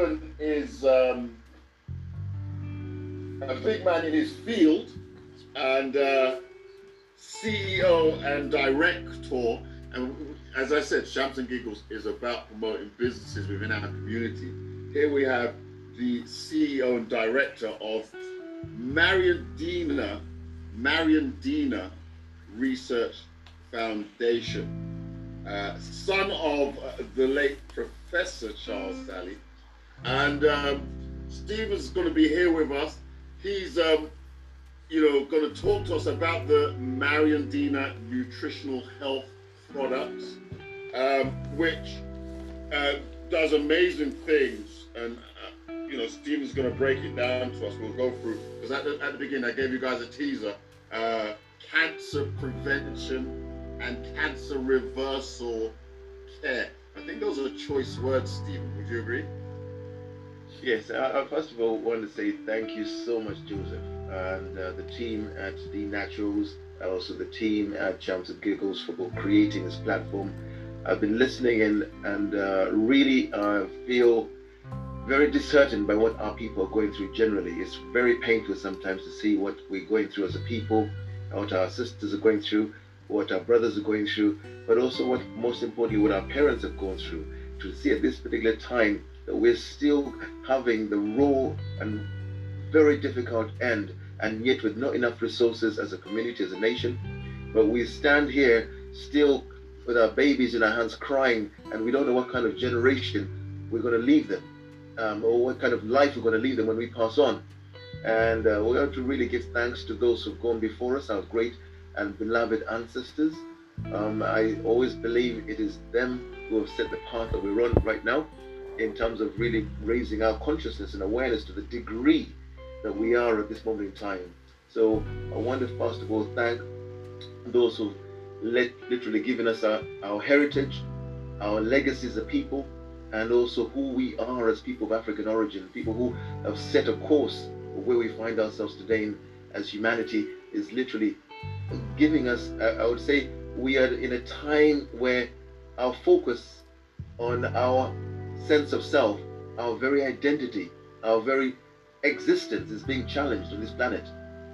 Is um, a big man in his field and uh, CEO and director. And as I said, Shams and Giggles is about promoting businesses within our community. Here we have the CEO and director of Mariandina, Marion Dina Research Foundation, uh, son of uh, the late Professor Charles Ssali. And um, Stephen's going to be here with us. He's, um, you know, going to talk to us about the Mariandina nutritional health products, um, which uh, does amazing things. And uh, you know, Stephen's going to break it down to us. We'll go through because at the, at the beginning I gave you guys a teaser: uh, cancer prevention and cancer reversal care. I think those are choice words, Stephen. Would you agree? Yes. I, I first of all want to say thank you so much, Joseph, and uh, the team at The Naturals, also the team at Chums and Giggles for creating this platform. I've been listening and and uh, really uh, feel very disheartened by what our people are going through generally. It's very painful sometimes to see what we're going through as a people, what our sisters are going through, what our brothers are going through, but also what most importantly what our parents have gone through. To see at this particular time that we're still having the raw and very difficult end, and yet with not enough resources as a community, as a nation. But we stand here still with our babies in our hands crying, and we don't know what kind of generation we're going to leave them, um, or what kind of life we're going to leave them when we pass on. And uh, we have to really give thanks to those who've gone before us, our great and beloved ancestors. Um, I always believe it is them who have set the path that we're on right now in terms of really raising our consciousness and awareness to the degree that we are at this moment in time. So I want to first of all thank those who let, literally given us our, our heritage, our legacy as people, and also who we are as people of African origin, people who have set a course where we find ourselves today as humanity is literally giving us, I would say, we are in a time where our focus on our sense of self, our very identity, our very existence is being challenged on this planet.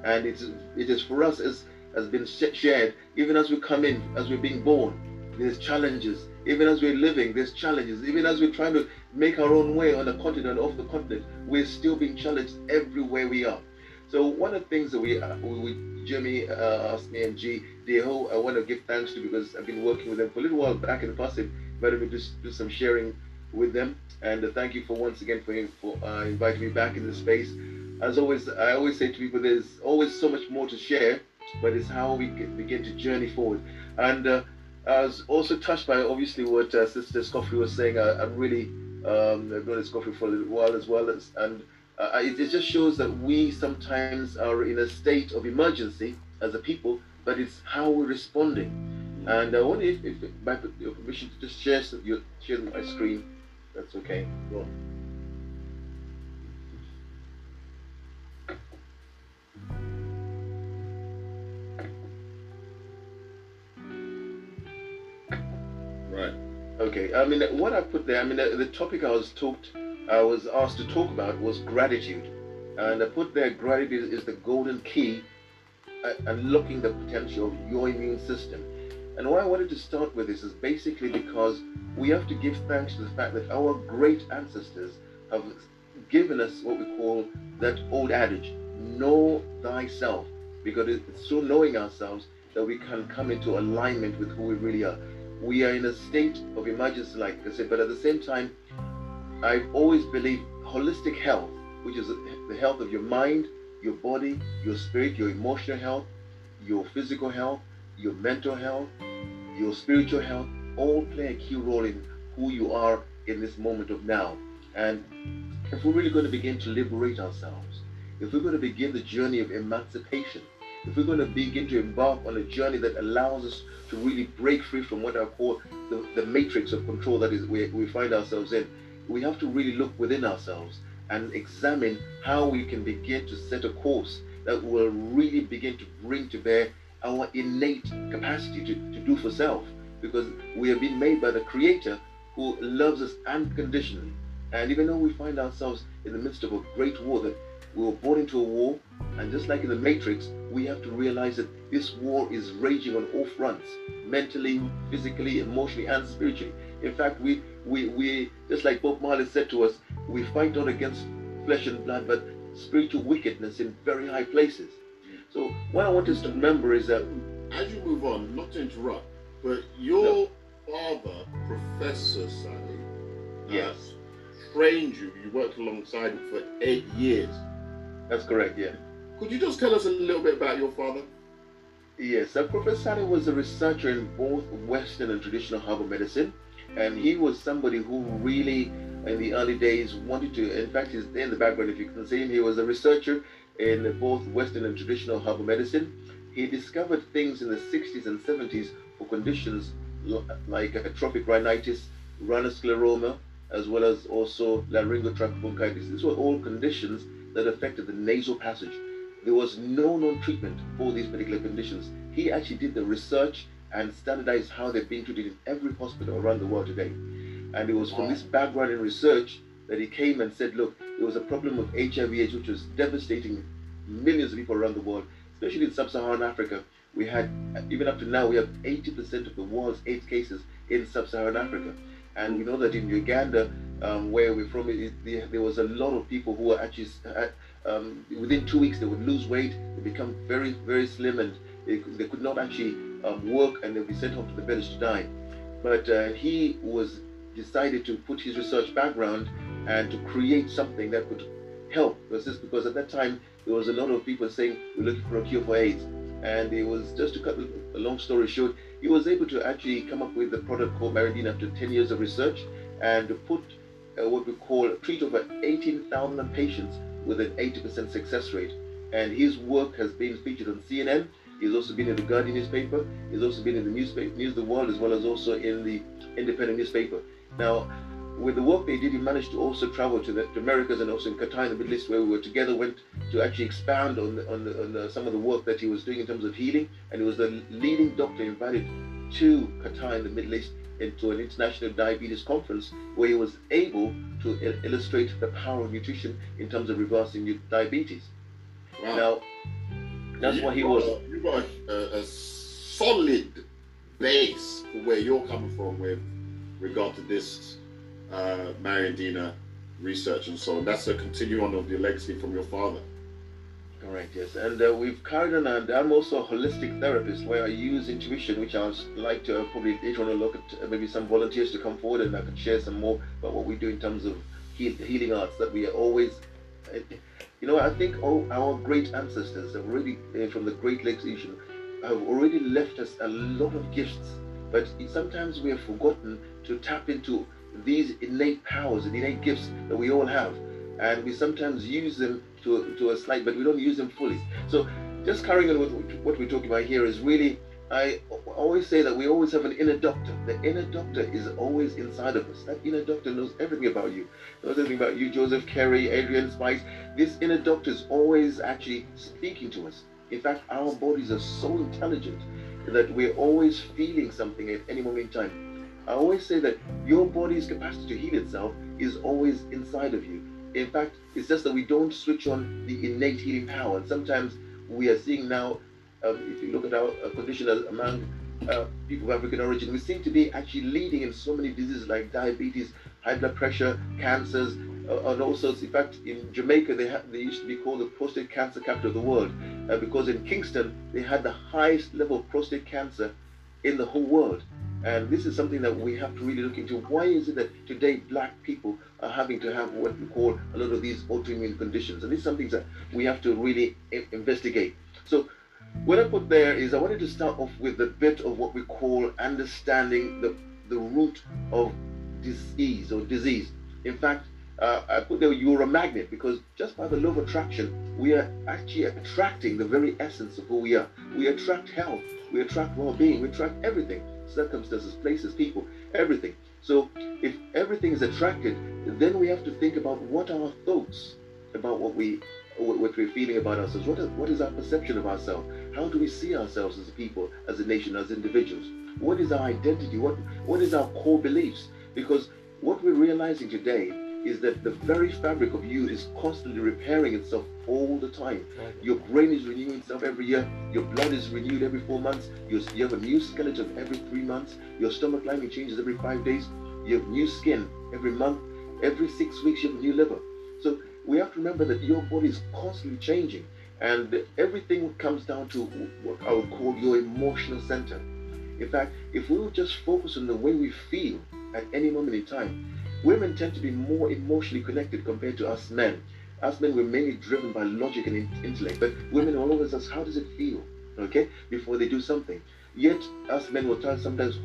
And it's, it is for us as has been shared, even as we come in, as we're being born, there's challenges. Even as we're living, there's challenges. Even as we're trying to make our own way on the continent, off the continent, we're still being challenged everywhere we are. So one of the things that we, uh, we Jimmy uh, asked me and G, DHO, I want to give thanks to because I've been working with them for a little while back in the past. Invited me to do some sharing with them. And uh, thank you for once again for, for uh, inviting me back in this space. As always, I always say to people, there's always so much more to share, but it's how we begin to journey forward. And uh, I was also touched by obviously what uh, Sister Scoffrey was saying. I, am really um, I've known Scoffrey for a little while as well, as, and uh, it, it just shows that we sometimes are in a state of emergency as a people, but it's how we're responding. And I wonder if, if by your permission to just share some, your, share my screen. That's okay. Go on. Right. Okay. I mean, what I put there. I mean, the, the topic I was talked, I was asked to talk about was gratitude, and I put there gratitude is the golden key, uh, unlocking the potential of your immune system. And why I wanted to start with this is basically because we have to give thanks to the fact that our great ancestors have given us what we call that old adage, know thyself, because it's through knowing ourselves that we can come into alignment with who we really are. We are in a state of emergency, like I said, but at the same time, I've always believed holistic health, which is the health of your mind, your body, your spirit, your emotional health, your physical health, your mental health, your spiritual health, all play a key role in who you are in this moment of now. And if we're really going to begin to liberate ourselves, if we're going to begin the journey of emancipation, if we're going to begin to embark on a journey that allows us to really break free from what I call the, the matrix of control that is we, we find ourselves in, we have to really look within ourselves and examine how we can begin to set a course that will really begin to bring to bear our innate capacity to, to do for self because we have been made by the Creator who loves us unconditionally. And even though we find ourselves in the midst of a great war, that we were born into a war, and just like in the Matrix, we have to realize that this war is raging on all fronts mentally, physically, emotionally, and spiritually. In fact, we, we, we just like Bob Marley said to us, we fight not against flesh and blood, but spiritual wickedness in very high places. So, what I want us to remember is that as you move on, not to interrupt, but your no. father, Professor Ssali, yes, uh, trained you. You worked alongside him for eight years. That's correct. Yeah. Could you just tell us a little bit about your father? Yes, uh, Professor Ssali was a researcher in both Western and traditional herbal medicine, and he was somebody who really, in the early days, wanted to. In fact, he's in the background. If you can see him, he was a researcher in both Western and traditional herbal medicine. He discovered things in the 60s and 70s for conditions like atrophic rhinitis, rhinoscleroma, as well as also laryngotracheobronchitis. These were all conditions that affected the nasal passage. There was no known treatment for these particular conditions. He actually did the research and standardized how they're being treated in every hospital around the world today. And it was from this background in research that he came and said, look, there was a problem of HIV/AIDS which was devastating millions of people around the world, especially in sub-Saharan Africa. We had, even up to now, we have 80% of the world's AIDS cases in sub-Saharan Africa. And we know that in Uganda, um, where we're from, it, it, there was a lot of people who were actually, um, within two weeks, they would lose weight, they become very, very slim, and they, they could not actually um, work, and they'd be sent home to the village to die. But uh, he was decided to put his research background and to create something that could help. Because, because at that time, there was a lot of people saying, we're looking for a cure for AIDS. And it was, just to cut a long story short, he was able to actually come up with a product called Maridine after 10 years of research and to put uh, what we call treat over 18,000 patients with an 80% success rate. And his work has been featured on CNN. He's also been in the Guardian newspaper. He's also been in the newspaper, News of the World, as well as also in the Independent newspaper. Now, with the work they did, he managed to also travel to the to Americas and also in Qatar in the Middle East, where we were together, went to actually expand on the, on, the, on the, some of the work that he was doing in terms of healing. And he was the leading doctor invited to Qatar in the Middle East into an international diabetes conference where he was able to il- illustrate the power of nutrition in terms of reversing diabetes. Wow. Now, that's what he was. A, you got a, uh, a solid base for where you're coming from with regard to this uh, Mariandina research and so on. That's a continuum of your legacy from your father. Correct, yes. And uh, we've carried on, and I'm also a holistic therapist where I use intuition, which I'd like to uh, probably later on look at uh, maybe some volunteers to come forward and I can share some more about what we do in terms of heal, healing arts that we are always. Uh, you know, I think all our great ancestors have uh, from the Great Lakes region, have already left us a lot of gifts, but sometimes we have forgotten to tap into these innate powers and innate gifts that we all have. And we sometimes use them to, to a slight, but we don't use them fully. So just carrying on with what we're talking about here is really, I always say that we always have an inner doctor. The inner doctor is always inside of us. That inner doctor knows everything about you. Knows everything about you, Joseph Carey, Adrian Spice. This inner doctor is always actually speaking to us. In fact, our bodies are so intelligent that we're always feeling something at any moment in time. I always say that your body's capacity to heal itself is always inside of you. In fact, it's just that we don't switch on the innate healing power. And sometimes we are seeing now, um, if you look at our uh, condition among uh, people of African origin, we seem to be actually leading in so many diseases like diabetes, high blood pressure, cancers, uh, and also, in fact, in Jamaica, they, ha- they used to be called the prostate cancer capital of the world uh, because in Kingston, they had the highest level of prostate cancer in the whole world. And this is something that we have to really look into. Why is it that today black people are having to have what we call a lot of these autoimmune conditions? And these are some things that we have to really investigate. So what I put there is I wanted to start off with a bit of what we call understanding the, the root of disease or disease. In fact, uh, I put there you're a magnet because just by the law of attraction, we are actually attracting the very essence of who we are. We attract health, we attract well-being, we attract everything circumstances, places, people, everything. So if everything is attracted, then we have to think about what are our thoughts about what we what we're feeling about ourselves. What is, what is our perception of ourselves? How do we see ourselves as a people, as a nation, as individuals? What is our identity? What what is our core beliefs? Because what we're realizing today is that the very fabric of you is constantly repairing itself all the time. Your brain is renewing itself every year. Your blood is renewed every four months. You, you have a new skeleton every three months. Your stomach lining changes every five days. You have new skin every month. Every six weeks, you have a new liver. So we have to remember that your body is constantly changing. And everything comes down to what I would call your emotional center. In fact, if we would just focus on the way we feel at any moment in time, women tend to be more emotionally connected compared to us men. Us men, we're mainly driven by logic and intellect, but women always ask, how does it feel? Okay, before they do something. Yet, us men will try sometimes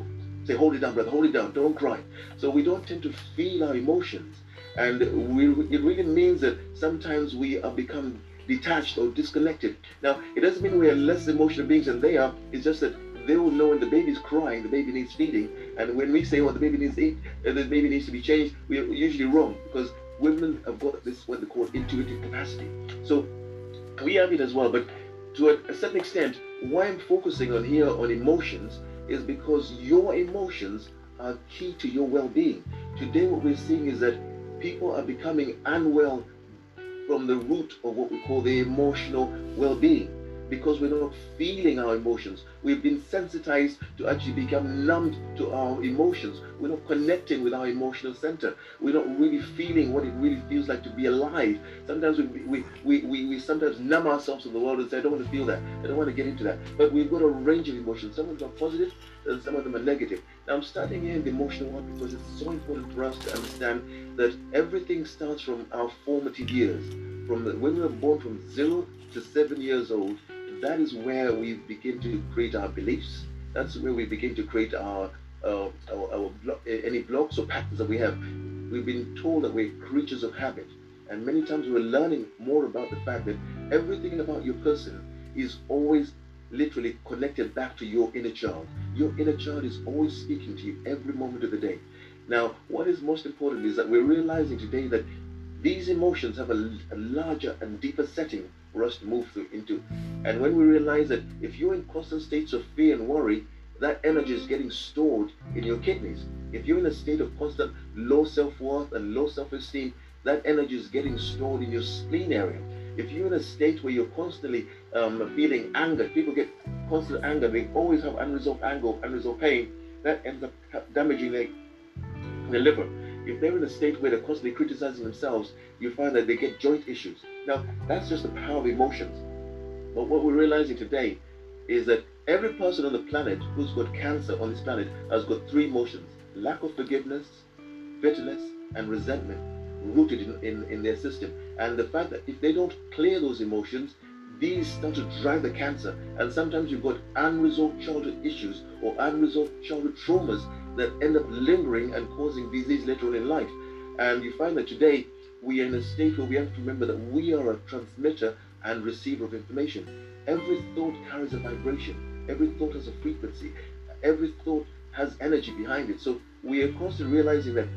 say, hold it down, brother, hold it down, don't cry. So we don't tend to feel our emotions. And we, it really means that sometimes we are become detached or disconnected. Now, it doesn't mean we are less emotional beings than they are. It's just that they will know when the baby's crying, the baby needs feeding. And when we say, well, the baby needs to eat, the baby needs to be changed, we're usually wrong because women have got this, what they call intuitive capacity. So we have it as well. But to a, a certain extent, why I'm focusing on here on emotions is because your emotions are key to your well-being. Today, what we're seeing is that people are becoming unwell from the root of what we call the emotional well-being because we're not feeling our emotions. We've been sensitized to actually become numbed to our emotions. We're not connecting with our emotional center. We're not really feeling what it really feels like to be alive. Sometimes we, we, we, we, we sometimes numb ourselves to the world and say, I don't want to feel that. I don't want to get into that. But we've got a range of emotions. Some of them are positive and some of them are negative. Now I'm starting here in the emotional one because it's so important for us to understand that everything starts from our formative years. From the, when we were born from zero to seven years old, that is where we begin to create our beliefs. That's where we begin to create our, uh, our, our blo- any blocks or patterns that we have. We've been told that we're creatures of habit. And many times we're learning more about the fact that everything about your person is always literally connected back to your inner child. Your inner child is always speaking to you every moment of the day. Now, what is most important is that we're realizing today that these emotions have a, a larger and deeper setting for us to move through into. And when we realize that if you're in constant states of fear and worry, that energy is getting stored in your kidneys. If you're in a state of constant low self-worth and low self-esteem, that energy is getting stored in your spleen area. If you're in a state where you're constantly um, feeling anger, people get constant anger, they always have unresolved anger, unresolved pain, that ends up damaging their, their liver. If they're in a state where they're constantly criticizing themselves, you find that they get joint issues. Now, that's just the power of emotions. But what we're realizing today is that every person on the planet who's got cancer on this planet has got three emotions lack of forgiveness, bitterness, and resentment rooted in, in, in their system. And the fact that if they don't clear those emotions, these start to drive the cancer. And sometimes you've got unresolved childhood issues or unresolved childhood traumas that end up lingering and causing disease later on in life. And you find that today we are in a state where we have to remember that we are a transmitter and receiver of information. Every thought carries a vibration. Every thought has a frequency. Every thought has energy behind it. So we are constantly realizing that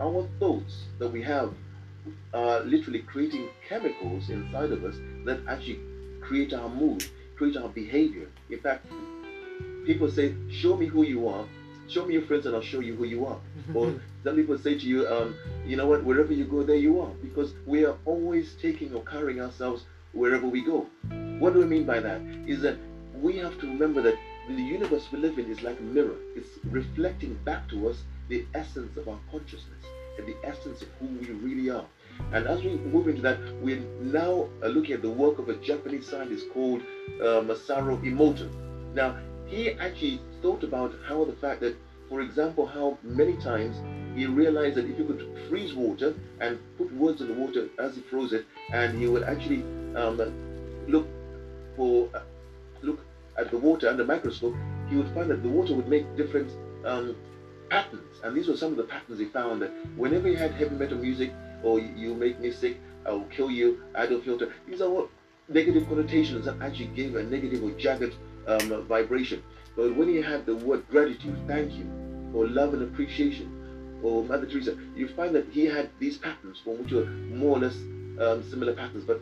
our thoughts that we have are literally creating chemicals inside of us that actually create our mood, create our behavior. In fact, people say, show me who you are, show me your friends and I'll show you who you are. or some people say to you, um, you know what, wherever you go, there you are. Because we are always taking or carrying ourselves wherever we go. What do I mean by that? Is that we have to remember that the universe we live in is like a mirror. It's reflecting back to us the essence of our consciousness and the essence of who we really are. And as we move into that, we're now looking at the work of a Japanese scientist called uh, Masaru Emoto. Now, he actually thought about how the fact that, for example, how many times he realized that if you could freeze water and put words in the water as he froze it, and he would actually um, look for uh, look at the water under microscope, he would find that the water would make different um, patterns. And these were some of the patterns he found that whenever he had heavy metal music or you make me sick, I will kill you, I don't filter. These are all negative connotations that actually give a negative or jagged um, vibration. But when you have the word gratitude, thank you, or love and appreciation, or Mother Teresa, you find that he had these patterns, which are more or less um, similar patterns. But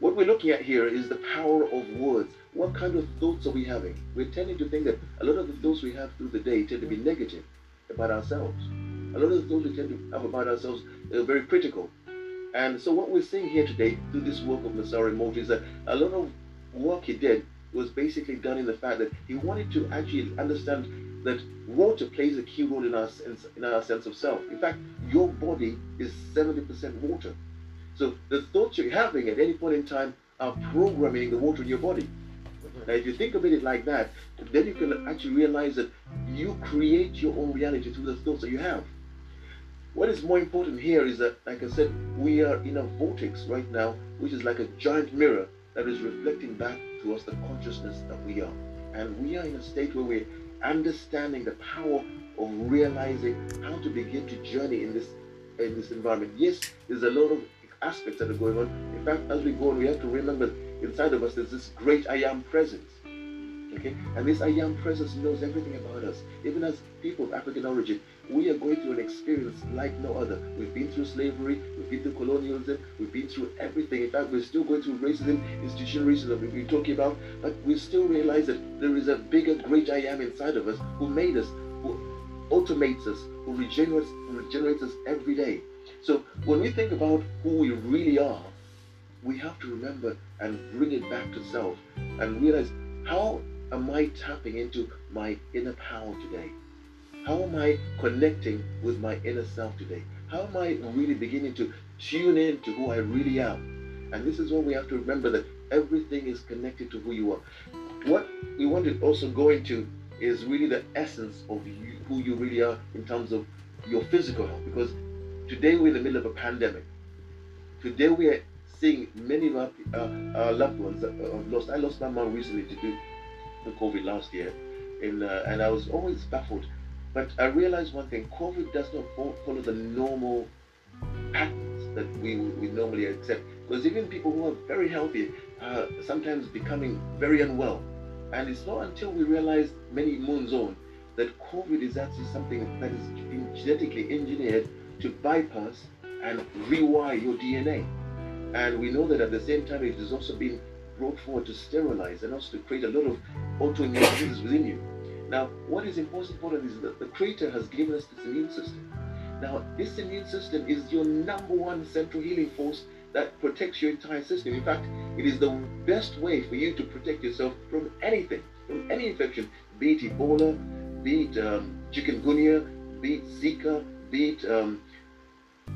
what we're looking at here is the power of words. What kind of thoughts are we having? We're tending to think that a lot of the thoughts we have through the day tend to be negative about ourselves. a lot of the thoughts we tend to have about ourselves are very critical. And so what we're seeing here today through this work of Masaru Emoto is that a lot of work he did was basically done in the fact that he wanted to actually understand that water plays a key role in our sense, in our sense of self. In fact, your body is 70% water. So the thoughts you're having at any point in time are programming the water in your body. Mm-hmm. Now, if you think of it like that, then you can actually realize that you create your own reality through the thoughts that you have. What is more important here is that, like I said, we are in a vortex right now, which is like a giant mirror that is reflecting back to us the consciousness that we are. And we are in a state where we're understanding the power of realizing how to begin to journey in this in this environment. Yes, there's a lot of aspects that are going on. In fact, as we go on, we have to remember inside of us there's this great I am presence. Okay? And this I am presence knows everything about us. Even as people of African origin, we are going through an experience like no other. We've been through slavery, we've been through colonialism, we've been through everything. In fact, we're still going through racism, institutional racism we've been talking about, but we still realize that there is a bigger, great I am inside of us who made us, who automates us, who regenerates, regenerates us every day. So when we think about who we really are, we have to remember and bring it back to self and realize how am I tapping into my inner power today? How am I connecting with my inner self today? How am I really beginning to tune in to who I really am? And this is what we have to remember that everything is connected to who you are. What we want to also go into is really the essence of you, who you really are in terms of your physical health. Because today we're in the middle of a pandemic. Today we are seeing many of our, uh, our loved ones that have lost. I lost my mom recently to do the COVID last year, in, uh, and I was always baffled. But I realized one thing: COVID does not follow the normal patterns that we we normally accept. Because even people who are very healthy are sometimes becoming very unwell, and it's not until we realize many moons on that COVID is actually something that has been genetically engineered to bypass and rewire your DNA. And we know that at the same time, it has also been brought forward to sterilize and also to create a lot of autoimmune diseases within you. Now, what is important is that the Creator has given us this immune system. Now, this immune system is your number one central healing force that protects your entire system. In fact, it is the best way for you to protect yourself from anything, from any infection, be it Ebola, be it um, chikungunya, be it Zika, be it um,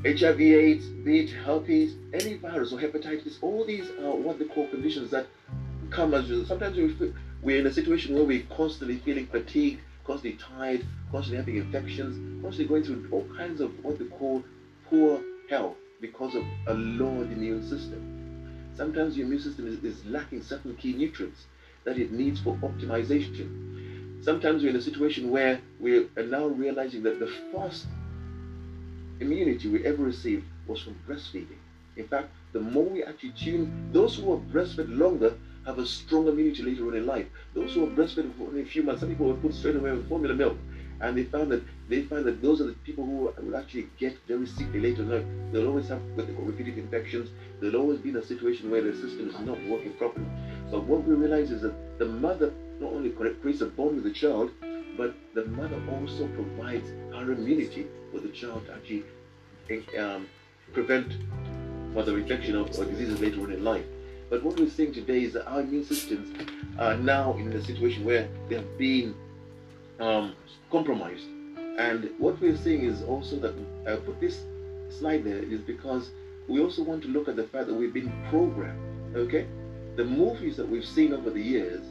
HIV AIDS, be it herpes, any virus or hepatitis, all these are what they call conditions that come as sometimes we we're in a situation where we're constantly feeling fatigued, constantly tired, constantly having infections, constantly going through all kinds of what they call poor health because of a lowered immune system. Sometimes your immune system is, is lacking certain key nutrients that it needs for optimization. Sometimes we're in a situation where we are now realizing that the first immunity we ever received was from breastfeeding. In fact, the more we actually tune, those who are breastfed longer have a strong immunity later on in life. Those who are breastfed for only a few months, some people were put straight away with formula milk, and they found that they find that those are the people who will actually get very sickly later on. They'll always have what they call repeated infections. They'll always be in a situation where their system is not working properly. But what we realize is that the mother not only creates a bond with the child, but the mother also provides her immunity for the child to actually um, prevent further infection of, or diseases later on in life. But what we're seeing today is that our immune systems are now in a situation where they have been um, compromised. And what we're seeing is also that I put this slide there is because we also want to look at the fact that we've been programmed. Okay, the movies that we've seen over the years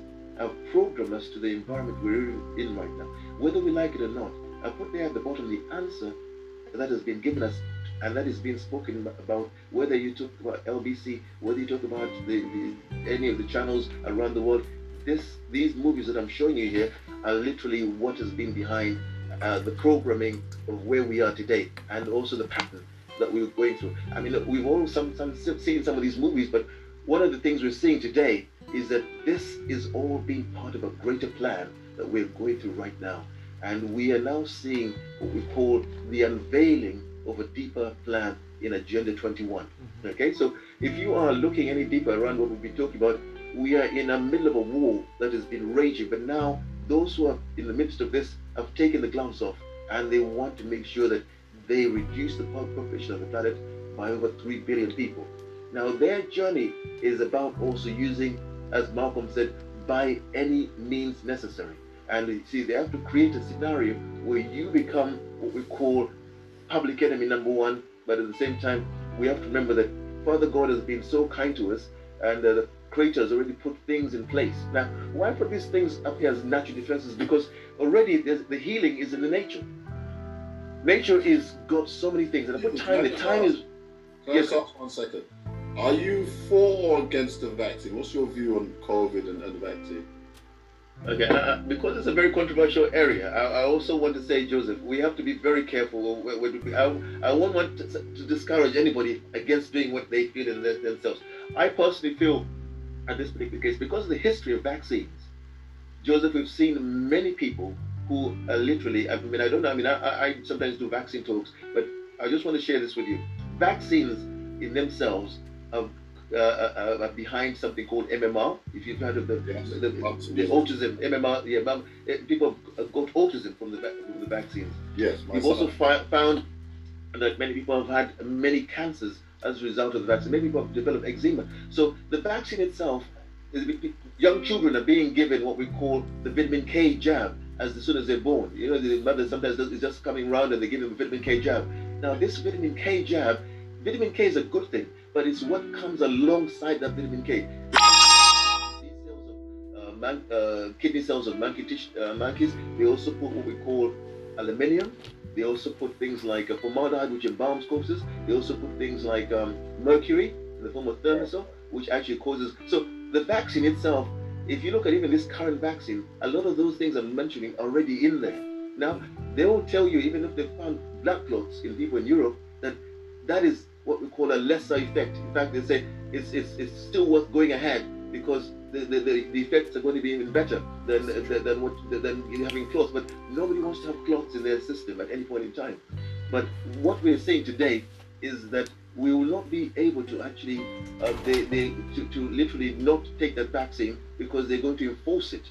have programmed us to the environment we're in right now, whether we like it or not. I put there at the bottom the answer that has been given us and that is being spoken about whether you talk about LBC, whether you talk about the, the, any of the channels around the world. This, these movies that I'm showing you here are literally what has been behind uh, the programming of where we are today, and also the pattern that we are going through. I mean, look, we've all some, some, seen some of these movies, but one of the things we're seeing today is that this is all being part of a greater plan that we're going through right now. And we are now seeing what we call the unveiling of a deeper plan in Agenda 21. Mm-hmm. Okay, so if you are looking any deeper around what we've been talking about, we are in the middle of a war that has been raging, but now those who are in the midst of this have taken the gloves off and they want to make sure that they reduce the population of the planet by over 3 billion people. Now, their journey is about also using, as Malcolm said, by any means necessary. And you see, they have to create a scenario where you become what we call public enemy number one, but at the same time, we have to remember that Father God has been so kind to us, and uh, the Creator has already put things in place. Now, why put these things up here as natural defenses? Because already the healing is in the nature. Nature is got so many things, and I put time. The time is. Can yes, I ask one second? Are you for or against the vaccine? What's your view on COVID and, and the vaccine? Okay, uh, uh, because it's a very controversial area, I, I, also want to say, Joseph, we have to be very careful. I, I won't want to, to, discourage anybody against doing what they feel in themselves. I personally feel, at this particular case, because of the history of vaccines, Joseph, we've seen many people who are literally, I mean, I don't know, I mean, I, I sometimes do vaccine talks, but I just want to share this with you. Vaccines in themselves are uh, uh, uh, behind something called MMR. If you've heard of the, yes, the, the, autism, MMR, yeah, mum, eh, people have got autism from the from the vaccines. Yes, We've also fi- found that many people have had many cancers as a result of the vaccine. Many people have developed eczema. So the vaccine itself, is, young children are being given what we call the vitamin K jab as soon as they're born. You know, the mother sometimes is just coming around and they give them a vitamin K jab. Now, this vitamin K jab, vitamin K is a good thing but it's what comes alongside that vitamin K. Of, uh, man, uh, kidney cells of monkey tish, uh, monkeys, they also put what we call aluminium. They also put things like uh, formaldehyde, which embalms corpses. They also put things like um, mercury in the form of thimerosal, which actually causes. So the vaccine itself, if you look at even this current vaccine, a lot of those things I'm mentioning already in there. Now, they will tell you, even if they found blood clots in people in Europe, that that is what we call a lesser effect. In fact, they say it's, it's, it's still worth going ahead because the, the, the, effects are going to be even better than, than, than, what, than having clots. But nobody wants to have clots in their system at any point in time. But what we're saying today is that we will not be able to actually, uh, they, they, to, to literally not take that vaccine because they're going to enforce it.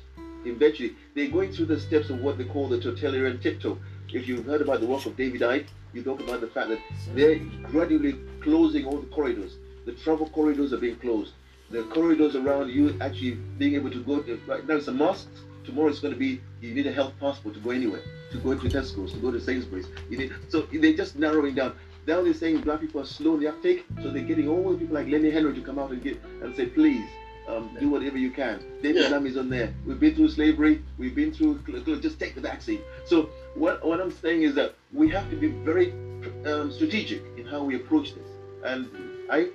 Eventually, they're going through the steps of what they call the totalitarian tiptoe. If you've heard about the work of David Icke, you talk about the fact that they're gradually closing all the corridors. The travel corridors are being closed. The corridors around you actually being able to go. Right now it's a mosque. Tomorrow it's going to be you need a health passport to go anywhere, to go to Tesco's, to go to Sainsbury's. You need, so they're just narrowing down. Now they're saying black people are slow in the uptake, so they're getting all the people like Lenny Henry to come out and get and say, please, um, do whatever you can. David yeah. Lam is on there. We've been through slavery. We've been through. Just take the vaccine. So what what I'm saying is that we have to be very um, strategic in how we approach this. And I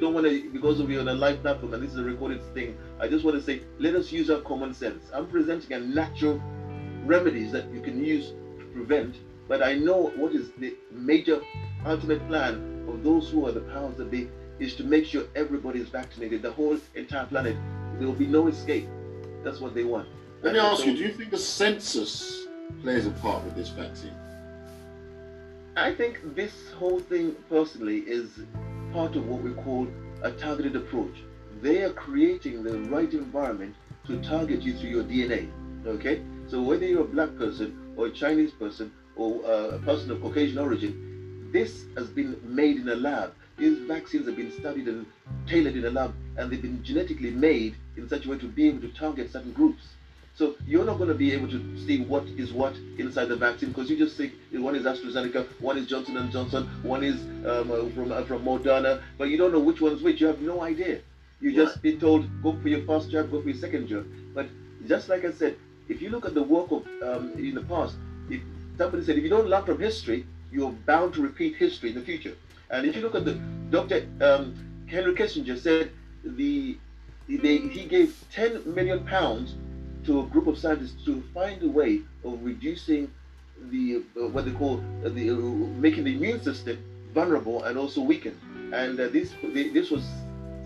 don't want to, because of you on a live platform, and this is a recorded thing. I just want to say, let us use our common sense. I'm presenting a natural remedies that you can use to prevent. But I know what is the major ultimate plan of those who are the powers that be is to make sure everybody is vaccinated, the whole entire planet. There will be no escape. That's what they want. Let me ask so, you, do you think the census plays a part with this vaccine? I think this whole thing personally is part of what we call a targeted approach. They are creating the right environment to target you through your DNA. Okay? So whether you're a black person or a Chinese person or uh, a person of Caucasian origin, this has been made in a lab these vaccines have been studied and tailored in a lab, and they've been genetically made in such a way to be able to target certain groups. So you're not going to be able to see what is what inside the vaccine because you just think one is AstraZeneca, one is Johnson and Johnson, one is um, uh, from uh, from Moderna, but you don't know which one's which. You have no idea. You just right. been told go for your first jab, go for your second jab. But just like I said, if you look at the work of um, in the past, if somebody said if you don't learn from history, you're bound to repeat history in the future. And if you look at the Dr. Um, Henry Kissinger said the they, he gave 10 million pounds to a group of scientists to find a way of reducing the uh, what they call uh, the uh, making the immune system vulnerable and also weakened. And uh, this this was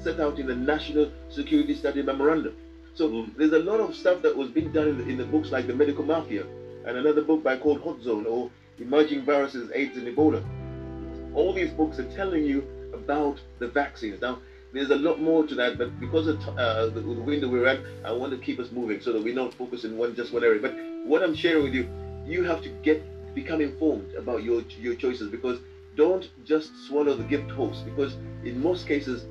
set out in the National Security Study Memorandum. So mm. there's a lot of stuff that was being done in the, in the books like the Medical Mafia, and another book by called Hot Zone or Emerging Viruses, AIDS and Ebola all these books are telling you about the vaccines. Now, there's a lot more to that, but because of uh, the, the window we're at, I want to keep us moving so that we don't focus in one just one area. But what I'm sharing with you, you have to get become informed about your your choices because don't just swallow the gift horse because in most cases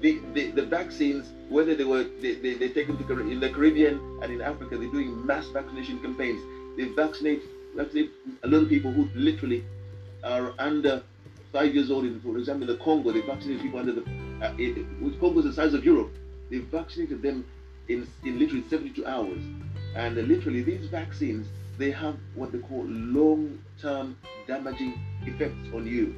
the, the, the vaccines whether they were they, they, they take them to in the caribbean and in africa they're doing mass vaccination campaigns they vaccinate vaccinate a lot of people who literally are under five years old in for example in the congo they vaccinated people under the uh, it, congo is the size of europe they vaccinated them in, in literally 72 hours and uh, literally these vaccines they have what they call long-term damaging effects on you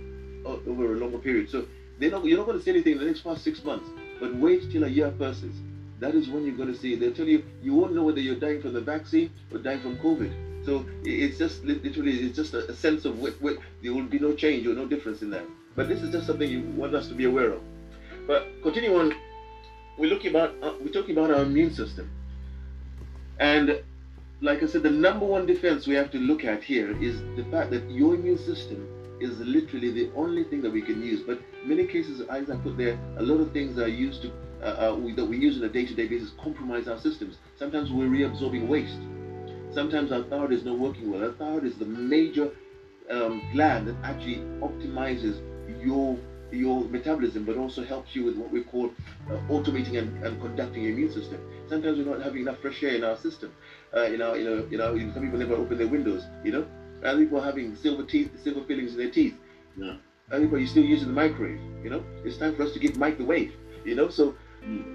over a longer period. So they're not, you're not going to see anything in the next past six months, but wait till a year passes. That is when you're going to see. They'll tell you you won't know whether you're dying from the vaccine or dying from COVID. So it's just literally it's just a, sense of what, there will be no change or no difference in that. But this is just something you want us to be aware of. But continuing on, we're looking about uh, we're talking about our immune system, and like I said, the number one defense we have to look at here is the fact that your immune system is literally the only thing that we can use. But many cases, as I put there, a lot of things are used to uh, uh, we, that we use on a day-to-day basis compromise our systems. Sometimes we're reabsorbing waste. Sometimes our thyroid is not working well. Our thyroid is the major um, gland that actually optimizes your your metabolism, but also helps you with what we call uh, automating and, and, conducting your immune system. Sometimes we're not having enough fresh air in our system. Uh, you know, you know, you know, some people never open their windows. You know, other people are having silver teeth, silver fillings in their teeth. Yeah. Other people are still using the microwave. You know, it's time for us to give Mike the wave. You know, so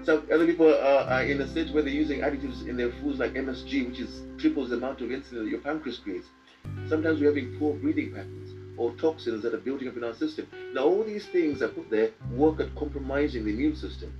some other people are, are, in a state where they're using additives in their foods like MSG, which is triples the amount of insulin your pancreas creates. Sometimes we're having poor breathing patterns or toxins that are building up in our system. Now, all these things are put there work at compromising the immune system.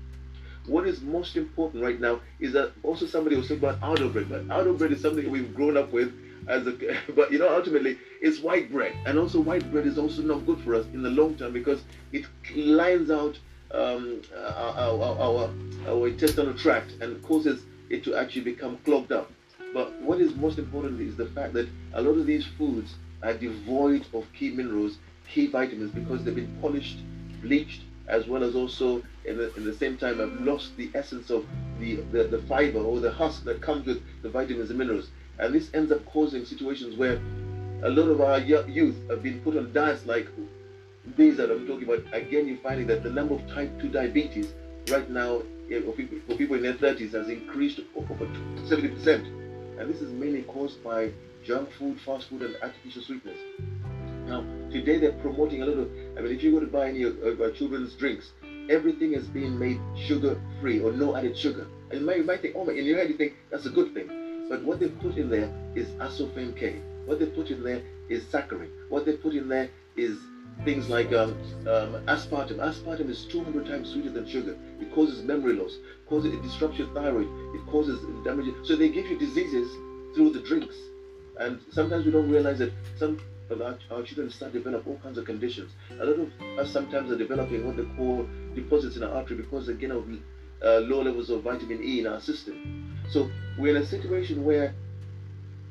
What is most important right now is that also somebody was talking about out bread, but out bread is something we've grown up with as a, but you know, ultimately it's white bread, and also white bread is also not good for us in the long term because it lines out um, our, our, our, our intestinal tract and causes it to actually become clogged up. But what is most important is the fact that a lot of these foods are devoid of key minerals, key vitamins because they've been polished, bleached, as well as also in the, in the same time have lost the essence of the, the, the fiber or the husk that comes with the vitamins and minerals. And this ends up causing situations where a lot of our youth have been put on diets like these that I'm talking about. Again, you're finding that the number of type 2 diabetes right now eh, for people, in their 30s has increased over 70%. And this is mainly caused by junk food, fast food, and artificial sweetness. Now, today they're promoting a lot of, I mean, if you go to buy any of uh, children's drinks, everything is being made sugar free or no added sugar. And you might, you might think, oh, in your head you think that's a good thing. But what they put in there is aspartame K. What they put in there is saccharin. What they put in there is things like um, um, aspartame. Aspartame is 200 times sweeter than sugar. It causes memory loss. Causes it disrupts your thyroid. It causes damage. So they give you diseases through the drinks. And sometimes we don't realize that some of our, our children start develop all kinds of conditions. A lot of us sometimes are developing what they call deposits in our artery because again of uh, low levels of vitamin E in our system. So we're in a situation where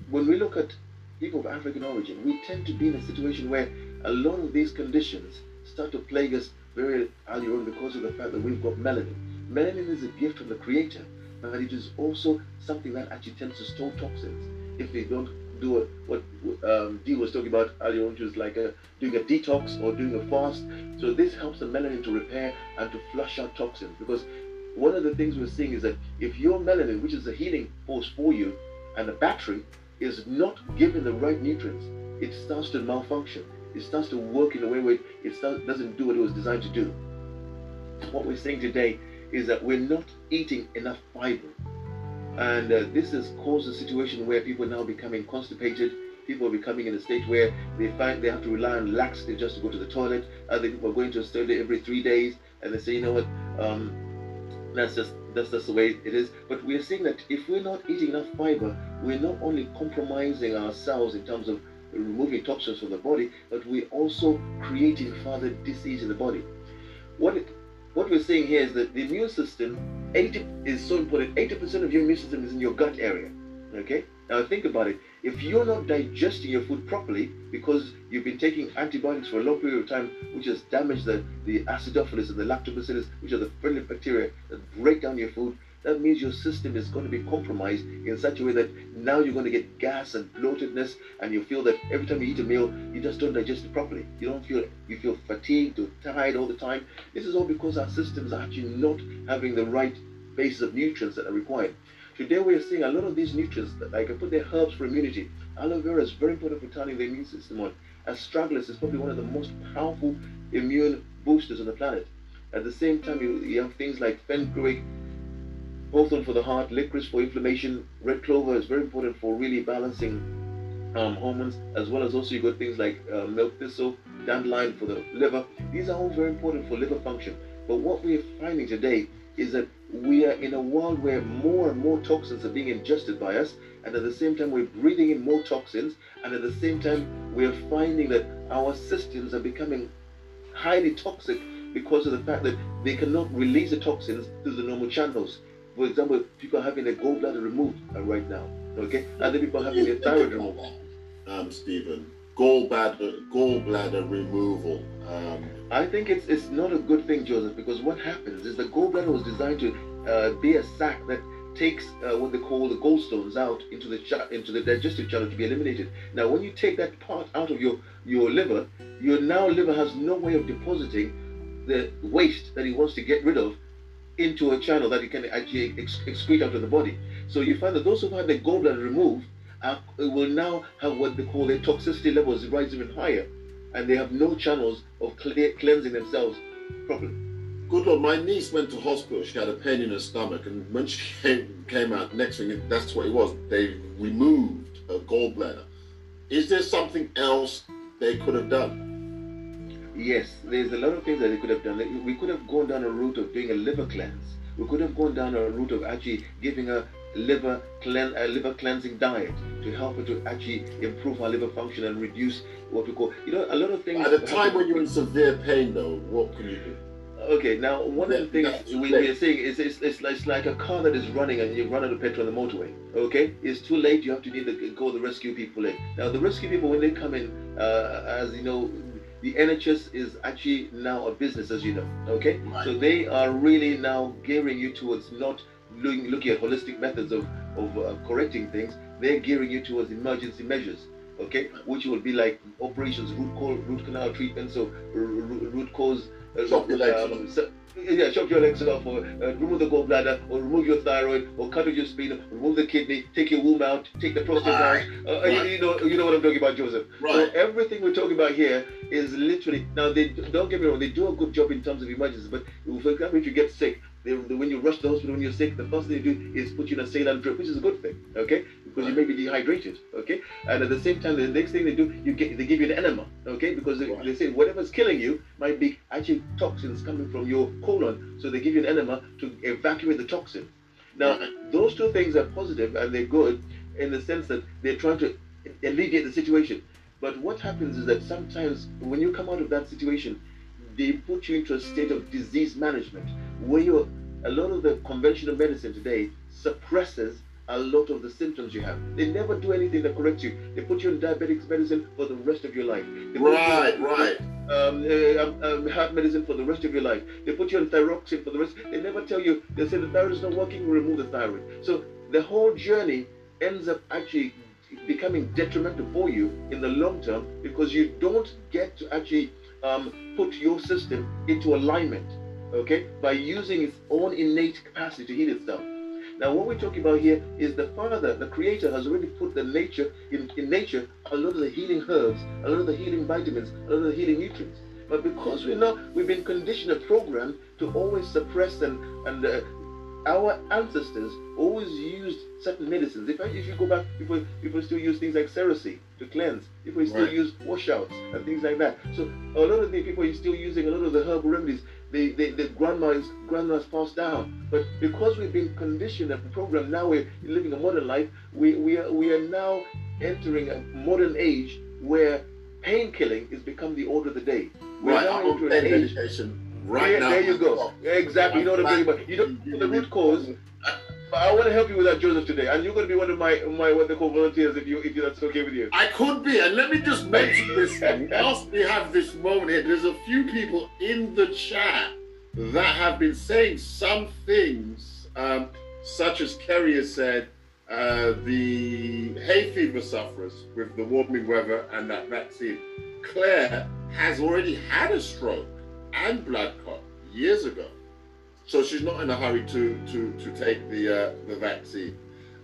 when we look at people of African origin, we tend to be in a situation where a lot of these conditions start to plague us very early on because of the fact that we've got melanin. Melanin is a gift from the creator, but it is also something that actually tends to store toxins if we don't do a, what um, Dee was talking about earlier on, which was like a, doing a detox or doing a fast. So this helps the melanin to repair and to flush out toxins because one of the things we're seeing is that if your melanin, which is a healing force for you, and the battery is not given the right nutrients, it starts to malfunction. It starts to work in a way where it start, doesn't do what it was designed to do. What we're saying today is that we're not eating enough fiber. And uh, this has caused a situation where people are now becoming constipated. People are becoming in a state where they find they have to rely on laxative just to go to the toilet. Other people are going to a toilet every three days, and they say, you know what, um, that's just that's just the way it is. But we're seeing that if we're not eating enough fiber, we're not only compromising ourselves in terms of removing toxins from the body, but we're also creating further disease in the body. What it, what we're saying here is that the immune system 80 is so important 80% of your immune system is in your gut area okay now think about it if you're not digesting your food properly because you've been taking antibiotics for a long period of time which has damaged the, the acidophilus and the lactobacillus which are the friendly bacteria that break down your food that means your system is going to be compromised in such a way that now you're going to get gas and bloatedness, and you feel that every time you eat a meal, you just don't digest it properly. You don't feel you feel fatigued or tired all the time. This is all because our systems are actually not having the right basis of nutrients that are required. Today we're seeing a lot of these nutrients, like I put the herbs for immunity. Aloe vera is very important for turning the immune system on. Astragalus is probably one of the most powerful immune boosters on the planet. At the same time, you, you have things like fenugreek, hawthorn for the heart, licorice for inflammation, red clover is very important for really balancing um, hormones, as well as also you got things like uh, milk thistle, dandelion for the liver. These are all very important for liver function. But what we're finding today is that we are in a world where more and more toxins are being ingested by us, and at the same time we're breathing in more toxins, and at the same time we're finding that our systems are becoming highly toxic because of the fact that they cannot release the toxins through the normal channels. For example, people are having their gallbladder removed uh, right now. Okay, other people are having their thyroid removed. Um, Stephen, gallbladder gallbladder removal. Um, I think it's it's not a good thing, Joseph, because what happens is the gallbladder was designed to uh, be a sac that takes uh, what they call the gallstones out into the into the digestive channel to be eliminated. Now, when you take that part out of your your liver, your now liver has no way of depositing the waste that he wants to get rid of into a channel that he can actually ex- excrete out of the body. So you find that those who have had their gallbladder removed are, will now have what they call their toxicity levels rise even higher, and they have no channels of clear, cleansing themselves properly. Good Lord, my niece went to hospital. She had a pain in her stomach, and when she came, came out, next thing that's what it was. They removed her gallbladder. Is there something else they could have done? Yes, there's a lot of things that they could have done. We could have gone down a route of doing a liver cleanse. We could have gone down a route of actually giving a liver clean, a liver cleansing diet to help her to actually improve our liver function and reduce what we call, you know, a lot of things. At the time when you're in severe pain, though, what can you do? Okay, now one of the things we, we are saying is it's, it's, it's, like a car that is running and you run out of petrol on the motorway. Okay, it's too late. You have to need to go the rescue people in. Now the rescue people when they come in, uh, as you know, the NHS is actually now a business, as you know. Okay, right. so they are really now gearing you towards not looking, looking at holistic methods of of uh, correcting things. They're gearing you towards emergency measures. Okay, which will be like operations, root cause, root canal treatments, so root cause. Uh, chop your legs um, yeah, chop your legs off, or uh, remove the gallbladder, or remove your thyroid, or cut off your spleen, remove the kidney, take your womb out, take the prostate right. out. Uh, right. you, you, know, you know what I'm talking about, Joseph. Right. So everything we're talking about here is literally now. They don't get me wrong; they do a good job in terms of emergencies. But for example, if you get sick, they, when you rush to the hospital when you're sick, the first thing they do is put you in a saline drip, which is a good thing, okay? Because you may be dehydrated, okay? And at the same time, the next thing they do, you get they give you an enema, okay? Because they, right. they say whatever's killing you might be actually toxins coming from your colon, so they give you an enema to evacuate the toxin. Now, those two things are positive and they're good in the sense that they're trying to alleviate the situation. But what happens is that sometimes when you come out of that situation, they put you into a state of disease management where you a lot of the conventional medicine today suppresses a lot of the symptoms you have. They never do anything that corrects you. They put you on diabetic medicine for the rest of your life. right, you, right. Um, uh, um, um, heart medicine for the rest of your life. They put you on thyroxine for the rest. They never tell you. They say the thyroid is not working. Remove the thyroid. So the whole journey ends up actually becoming detrimental for you in the long term because you don't get to actually um, put your system into alignment, okay, by using its own innate capacity to heal itself. Now, what we're talking about here is the Father, the Creator, has already put the nature in, in nature a lot of the healing herbs, a lot of the healing vitamins, a lot of the healing nutrients. But because we know we've been conditioned and programmed to always suppress and and uh, our ancestors always used certain medicines. If, if you go back, people people still use things like cerasee to cleanse. People still right. use washouts and things like that. So a lot of the people are still using a lot of the herbal remedies. The the, the grandmas grandmas passed down. But because we've been conditioned and programmed, now we're living a modern life. We we are we are now entering a modern age where pain killing has become the order of the day. We're right, now entering an age. Right yeah, now. There you go. Exactly. You know what I'm talking about. You don't know the root cause. But I want to help you with that, Joseph, today, and you're going to be one of my my what they call volunteers if you if that's okay with you. I could be, and let me just mention this. whilst we have this moment here, there's a few people in the chat that have been saying some things um, such as Kerry has said, uh, the hay fever sufferers with the warming weather and that vaccine. Claire has already had a stroke and blood clot years ago, so she's not in a hurry to to to take the uh, the vaccine.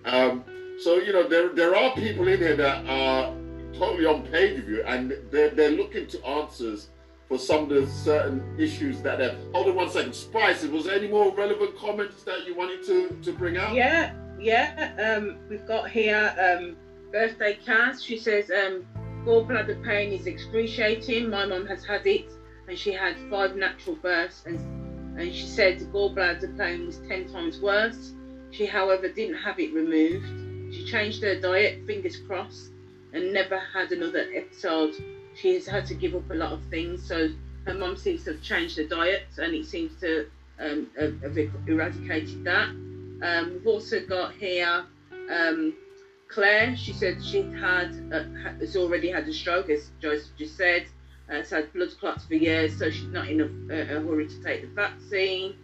Um, so you know there there are people in here that are totally on page with you, and they're they're looking to answers for some of the certain issues that have. Hold on one second, Spice. Was there any more relevant comments that you wanted to to bring out? Yeah, yeah. Um, we've got here um, birthday Cass. She says um, gallbladder pain is excruciating. My mum has had it, and she had five natural births, and and she said the gallbladder pain was ten times worse. She, however, didn't have it removed. She changed her diet, fingers crossed, and never had another episode. She has had to give up a lot of things, so her mum seems to have changed her diet, and it seems to um, have, eradicated that. Um, we've also got here um, Claire. She said she had uh, has already had a stroke, as Joseph just said. Uh, has had blood clots for years, so she's not in a, a hurry to take the vaccine.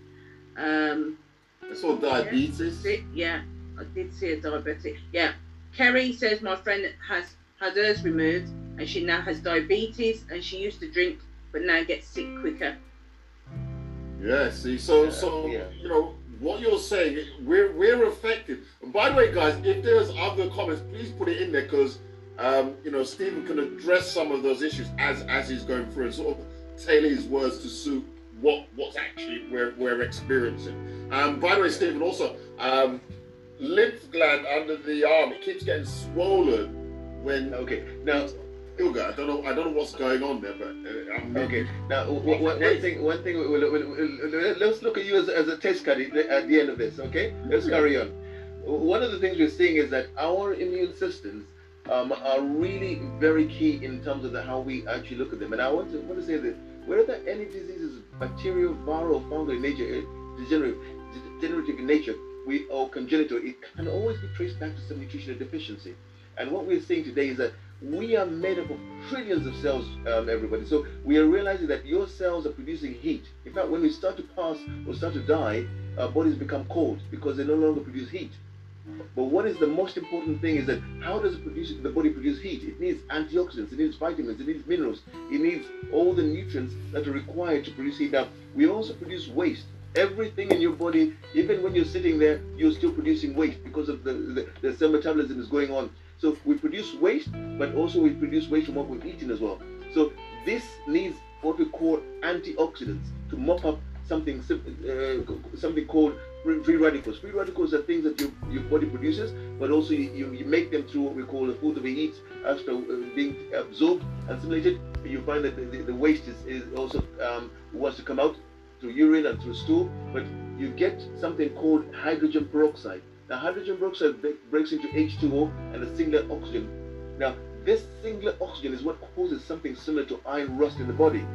Um, it's all diabetes. Yeah, yeah, I did see a diabetic. Yeah, Kerry says my friend has had hers removed, and she now has diabetes, and she used to drink, but now gets sick quicker. Yeah, see, so so yeah. you know what you're saying, we're we're affected. And by the way, guys, if there's other comments, please put it in there because um, you know Stephen can address some of those issues as as he's going through and sort of tailor his words to suit what what's actually we're we're experiencing. Um, by the way, Stephen, also um, lymph gland under the arm it keeps getting swollen when. Okay, now Ilga, I don't know. I don't know what's going on there, but uh, I'm okay. Now, one, one thing, one thing. We'll, we'll, we'll, let's look at you as, as a test card at the end of this. Okay, let's carry on. One of the things we're seeing is that our immune systems um, are really very key in terms of the, how we actually look at them. And I want to want to say that whether any diseases, bacterial, viral, fungal in nature, eh, degenerative, degenerative in nature, we or congenital, it can always be traced back to some nutritional deficiency. And what we're seeing today is that we are made up of trillions of cells, um, everybody. So we are realizing that your cells are producing heat. In fact, when we start to pass or start to die, our bodies become cold because they no longer produce heat. But what is the most important thing is that how does produce, the body produce heat? It needs antioxidants, it needs vitamins, it needs minerals, it needs all the nutrients that are required to produce heat. Now, we also produce waste. Everything in your body, even when you're sitting there, you're still producing waste because of the, the, the cell metabolism is going on. So we produce waste, but also we produce waste from what we've eaten as well. So this needs what we call antioxidants to mop up something uh, something called free radicals. Free radicals are things that your, your body produces, but also you, you make them through what we call the food that we eat after uh, being absorbed and assimilated. You find that the, the, waste is, is also um, wants to come out through urine and through stool, but you get something called hydrogen peroxide. Now, hydrogen peroxide breaks into H2O and a single oxygen. Now, this single oxygen is what causes something similar to iron rust in the body.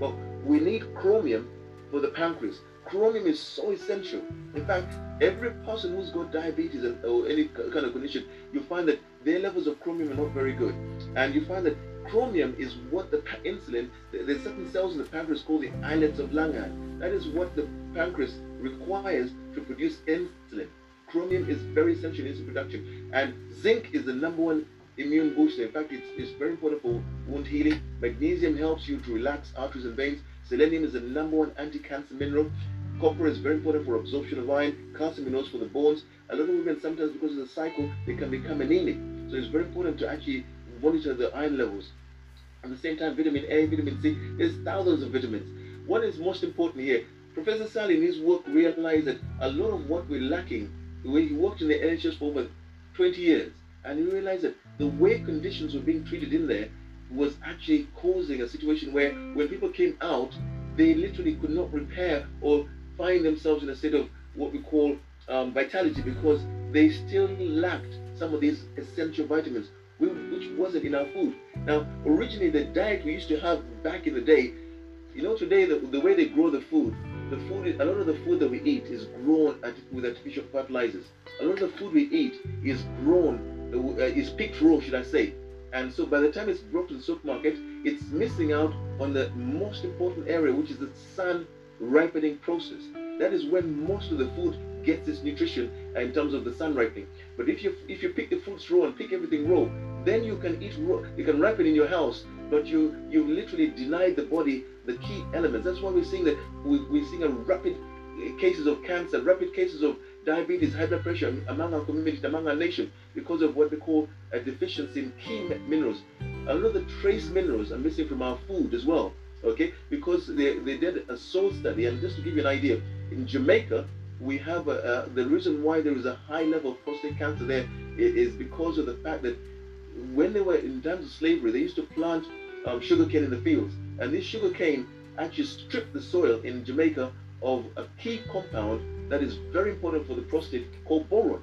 But we need chromium for the pancreas. Chromium is so essential. In fact, every person who's got diabetes or any kind of condition, you find that their levels of chromium are not very good. And you find that chromium is what the insulin, there's certain cells in the pancreas called the islets of Langerhans. That is what the pancreas requires to produce insulin. Chromium is very essential in insulin production. And zinc is the number one immune booster. In fact, it's, it's very important for wound healing. Magnesium helps you to relax arteries and veins. Selenium is the number one anti-cancer mineral. Copper is very important for absorption of iron. Calcium is for the bones. A lot of women sometimes because of the cycle they can become anemic. So it's very important to actually monitor the iron levels. At the same time, vitamin A, vitamin C, there's thousands of vitamins. What is most important here? Professor Ssali in his work realized that a lot of what we're lacking when he worked in the NHS for over 20 years, and he realized that the way conditions were being treated in there was actually causing a situation where when people came out, they literally could not repair or find themselves in a state of what we call um, vitality because they still lacked some of these essential vitamins, which wasn't in our food. Now, originally, the diet we used to have back in the day, you know, today the, the way they grow the food, the food, a lot of the food that we eat is grown with artificial fertilizers. A lot of the food we eat is grown, uh, is picked raw, should I say. And so by the time it's brought to the supermarket, it's missing out on the most important area, which is the sun ripening process. That is when most of the food gets its nutrition in terms of the sun ripening. But if you if you pick the fruits raw and pick everything raw, then you can eat raw. You can ripen in your house, but you you literally deny the body the key elements. That's why we're seeing that we, we're seeing a rapid cases of cancer, rapid cases of diabetes, high blood pressure among our communities, among our nation, because of what they call a deficiency in key minerals. A lot of the trace minerals are missing from our food as well. Okay, because they, they did a soul study, and just to give you an idea, in Jamaica, we have a, a, the reason why there is a high level of prostate cancer there is because of the fact that when they were in times of slavery, they used to plant um, sugarcane in the fields, and this sugarcane actually stripped the soil in Jamaica of a key compound that is very important for the prostate called boron.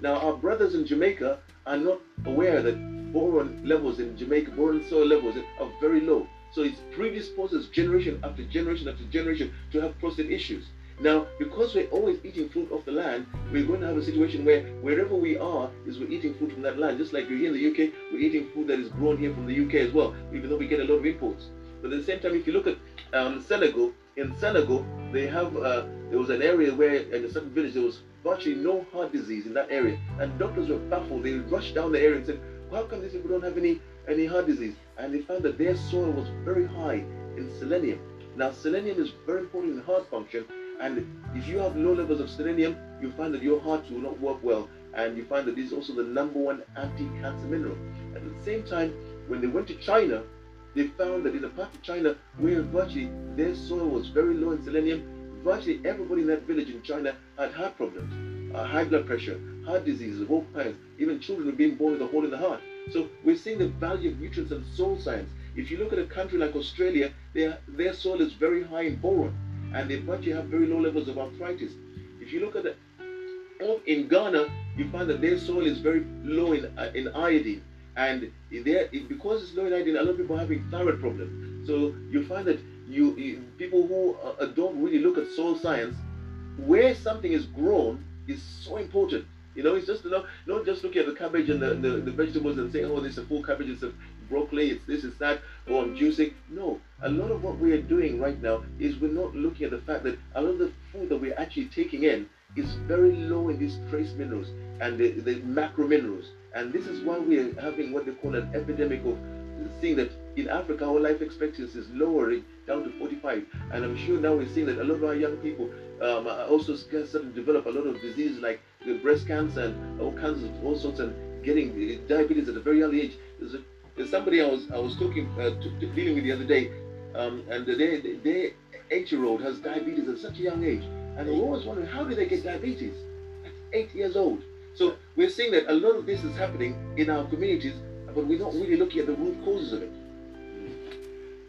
Now, our brothers in Jamaica are not aware that boron levels in Jamaica, boron soil levels are very low. So it predisposes generation after generation after generation to have prostate issues. Now, because we're always eating fruit off the land, we're going to have a situation where wherever we are is we're eating food from that land. Just like you're here in the UK, we're eating food that is grown here from the UK as well, even though we get a lot of imports. But at the same time, if you look at um, Senegal, in Senegal, they have uh, there was an area where in a certain village there was virtually no heart disease in that area, and doctors were baffled. They rushed down the area and said, "How come these people don't have any any heart disease?" And they found that their soil was very high in selenium. Now, selenium is very important in heart function, and if you have low levels of selenium, you find that your heart will not work well, and you find that this is also the number one anti-cancer mineral. At the same time, when they went to China, they found that in a part of China where virtually their soil was very low in selenium, virtually everybody in that village in China had heart problems, uh, high blood pressure, heart diseases of all kinds. Even children were being born with a hole in the heart. So we're seeing the value of nutrients and soil science. If you look at a country like Australia, their, their soil is very high in boron, and they virtually have very low levels of arthritis. If you look at it, in Ghana, you find that their soil is very low in, uh, in iodine and there because it's low in iodine, a lot of people are having thyroid problems. So you find that you, you people who uh, don't really look at soil science, where something is grown is so important. You know, it's just not, not just looking at the cabbage and the, the, the vegetables and saying, oh, this is a full cabbage, it's a broccoli, it's this, it's that, or I'm juicing. No, a lot of what we are doing right now is we're not looking at the fact that a lot of the food that we're actually taking in is very low in these trace minerals and the, the macro minerals. And this is why we are having what they call an epidemic of seeing that in Africa our life expectancy is lowering down to 45. And I'm sure now we're seeing that a lot of our young people um, are also starting to develop a lot of diseases like breast cancer and all kinds of all sorts and getting diabetes at a very early age. There's, a, there's somebody I was I was talking uh, to, to dealing with the other day, um, and their their eight-year-old has diabetes at such a young age, and I'm always wondering how did they get diabetes at eight years old? So we're seeing that a lot of this is happening in our communities, but we're not really looking at the root causes of it.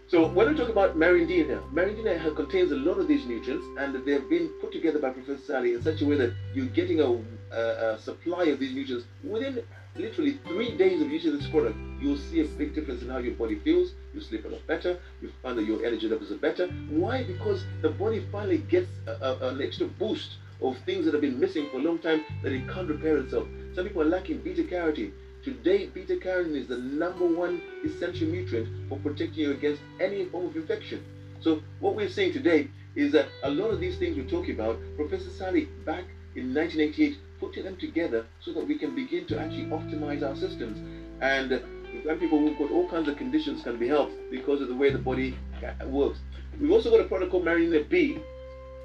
So when we talk about Mariandina, Mariandina contains a lot of these nutrients, and they have been put together by Professor Ssali in such a way that you're getting a, a, a supply of these nutrients within literally three days of using this product, you'll see a big difference in how your body feels. You sleep a lot better. You find that your energy levels are better. Why? Because the body finally gets a, an extra boost of things that have been missing for a long time that it can't repair itself. Some people are lacking beta carotene. Today, beta carotene is the number one essential nutrient for protecting you against any form of infection. So what we're saying today is that a lot of these things we're talking about, Professor Ssali back in 1988 put them together so that we can begin to actually optimize our systems. And uh, when people who've got all kinds of conditions can be helped because of the way the body uh, works. We've also got a product called Mariandina B,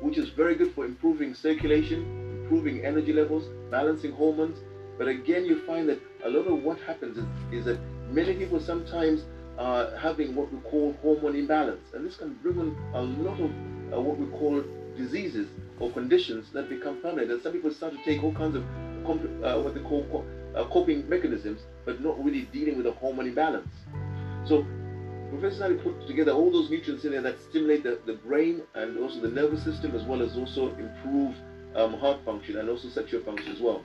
which is very good for improving circulation, improving energy levels, balancing hormones. But again, you find that a lot of what happens is, is that many people sometimes are having what we call hormone imbalance. And this can bring on a lot of uh, what we call diseases or conditions that become permanent. And some people start to take all kinds of uh, what they call uh, coping mechanisms, but not really dealing with a hormone imbalance. So Professor Ssali put together all those nutrients in there that stimulate the, the brain and also the nervous system as well as also improve um, heart function and also sexual function as well.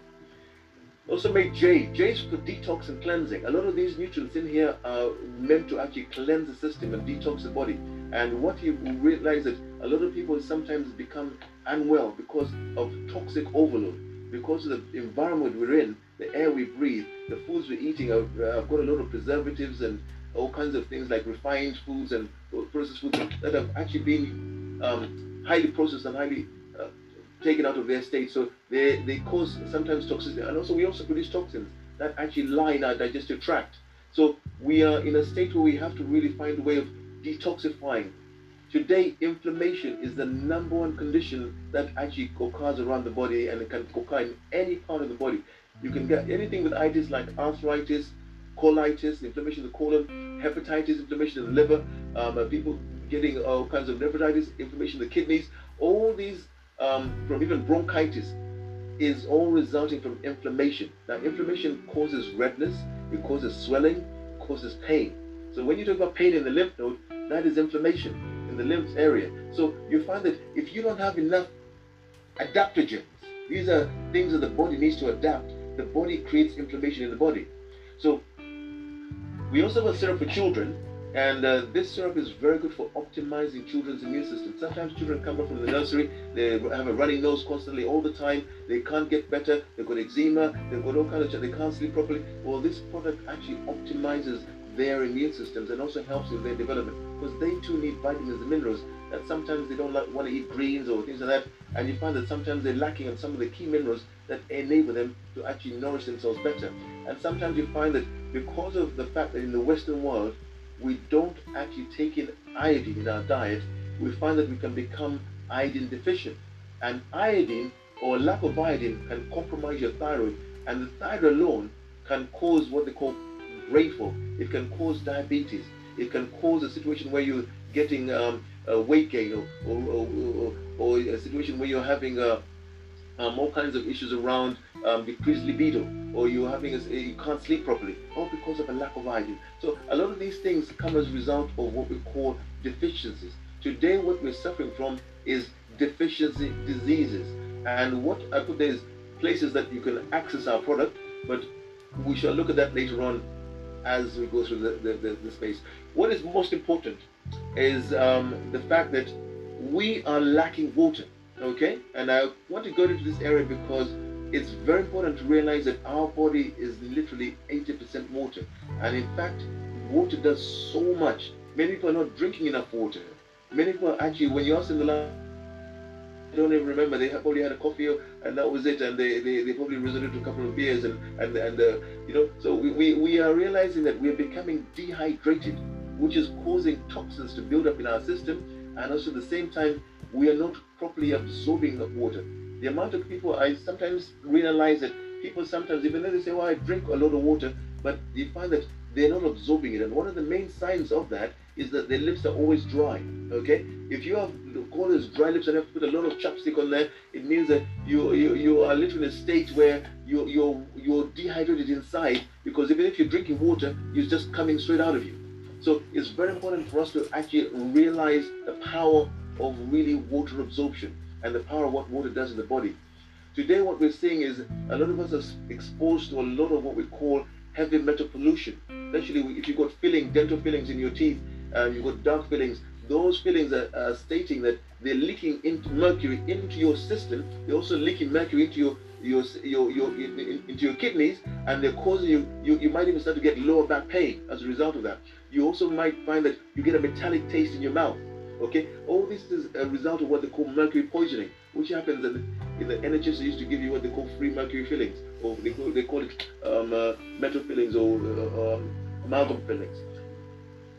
Also make J. J is for detox and cleansing. A lot of these nutrients in here are meant to actually cleanse the system and detox the body. And what you realize that a lot of people sometimes become unwell because of toxic overload, because of the environment we're in, the air we breathe, the foods we're eating have, have got a lot of preservatives and all kinds of things like refined foods and processed foods that have actually been um, highly processed and highly taken out of their state. So they, they cause sometimes toxicity. And also, we also produce toxins that actually lie in our digestive tract. So we are in a state where we have to really find a way of detoxifying. Today, inflammation is the number one condition that actually occurs around the body and it can occur in any part of the body. You can get anything with itis like arthritis, colitis, inflammation of the colon, hepatitis, inflammation of the liver, um, people getting all kinds of nephritis, inflammation of the kidneys, all these um, from even bronchitis is all resulting from inflammation. Now, inflammation causes redness, it causes swelling, causes pain. So when you talk about pain in the lymph node, that is inflammation in the lymph area. So you find that if you don't have enough adaptogens, these are things that the body needs to adapt. The body creates inflammation in the body. So we also have a syrup for children and uh, this syrup is very good for optimizing children's immune system. Sometimes children come up from the nursery, they have a running nose constantly all the time, they can't get better, they've got eczema, they've got all kinds of, they can't sleep properly. Well, this product actually optimizes their immune systems and also helps in their development because they too need vitamins and minerals that sometimes they don't like, want to eat greens or things like that. And you find that sometimes they're lacking on some of the key minerals that enable them to actually nourish themselves better. And sometimes you find that because of the fact that in the Western world, we don't actually take in iodine in our diet, we find that we can become iodine deficient. And iodine or lack of iodine can compromise your thyroid, and the thyroid alone can cause what they call brain fog. It can cause diabetes. It can cause a situation where you're getting um, weight gain or, or, or, or, a situation where you're having uh, um, all kinds of issues around um, decreased libido or you're having a, you can't sleep properly, all because of a lack of iodine. So a lot of these things come as a result of what we call deficiencies. Today, what we're suffering from is deficiency diseases, and what I put there is places that you can access our product, but we shall look at that later on as we go through the, the, the, the space. What is most important is um, the fact that we are lacking water, okay? And I want to go into this area because it's very important to realize that our body is literally 80% water. And in fact, water does so much. Many people are not drinking enough water. Many people actually, when you ask them the last, they don't even remember. They probably had a coffee and that was it. And they, they, they probably resorted to a couple of beers. And, and, and uh, you know, so we, we, we are realizing that we're becoming dehydrated, which is causing toxins to build up in our system. And also at the same time, we are not properly absorbing the water the amount of people I sometimes realize that people sometimes even though they say, "Well, I drink a lot of water," but you find that they're not absorbing it. And one of the main signs of that is that their lips are always dry. Okay, if you have call those dry lips and have to put a lot of chapstick on there, it means that you you, you are literally in a state where you you're you're dehydrated inside because even if you're drinking water, it's just coming straight out of you. So it's very important for us to actually realize the power of really water absorption and the power of what water does in the body. Today, what we're seeing is a lot of us are exposed to a lot of what we call heavy metal pollution. Especially if you've got filling, dental fillings in your teeth, uh, you've got dark fillings, those fillings are, are, stating that they're leaking into mercury into your system. They're also leaking mercury into your your, your, your into your kidneys, and they're causing you, you. You might even start to get lower back pain as a result of that. You also might find that you get a metallic taste in your mouth. Okay, all this is a result of what they call mercury poisoning, which happens in the, in the NHS. They used to give you what they call free mercury fillings, or they call, they call it um, uh, metal fillings or uh, um, amalgam fillings.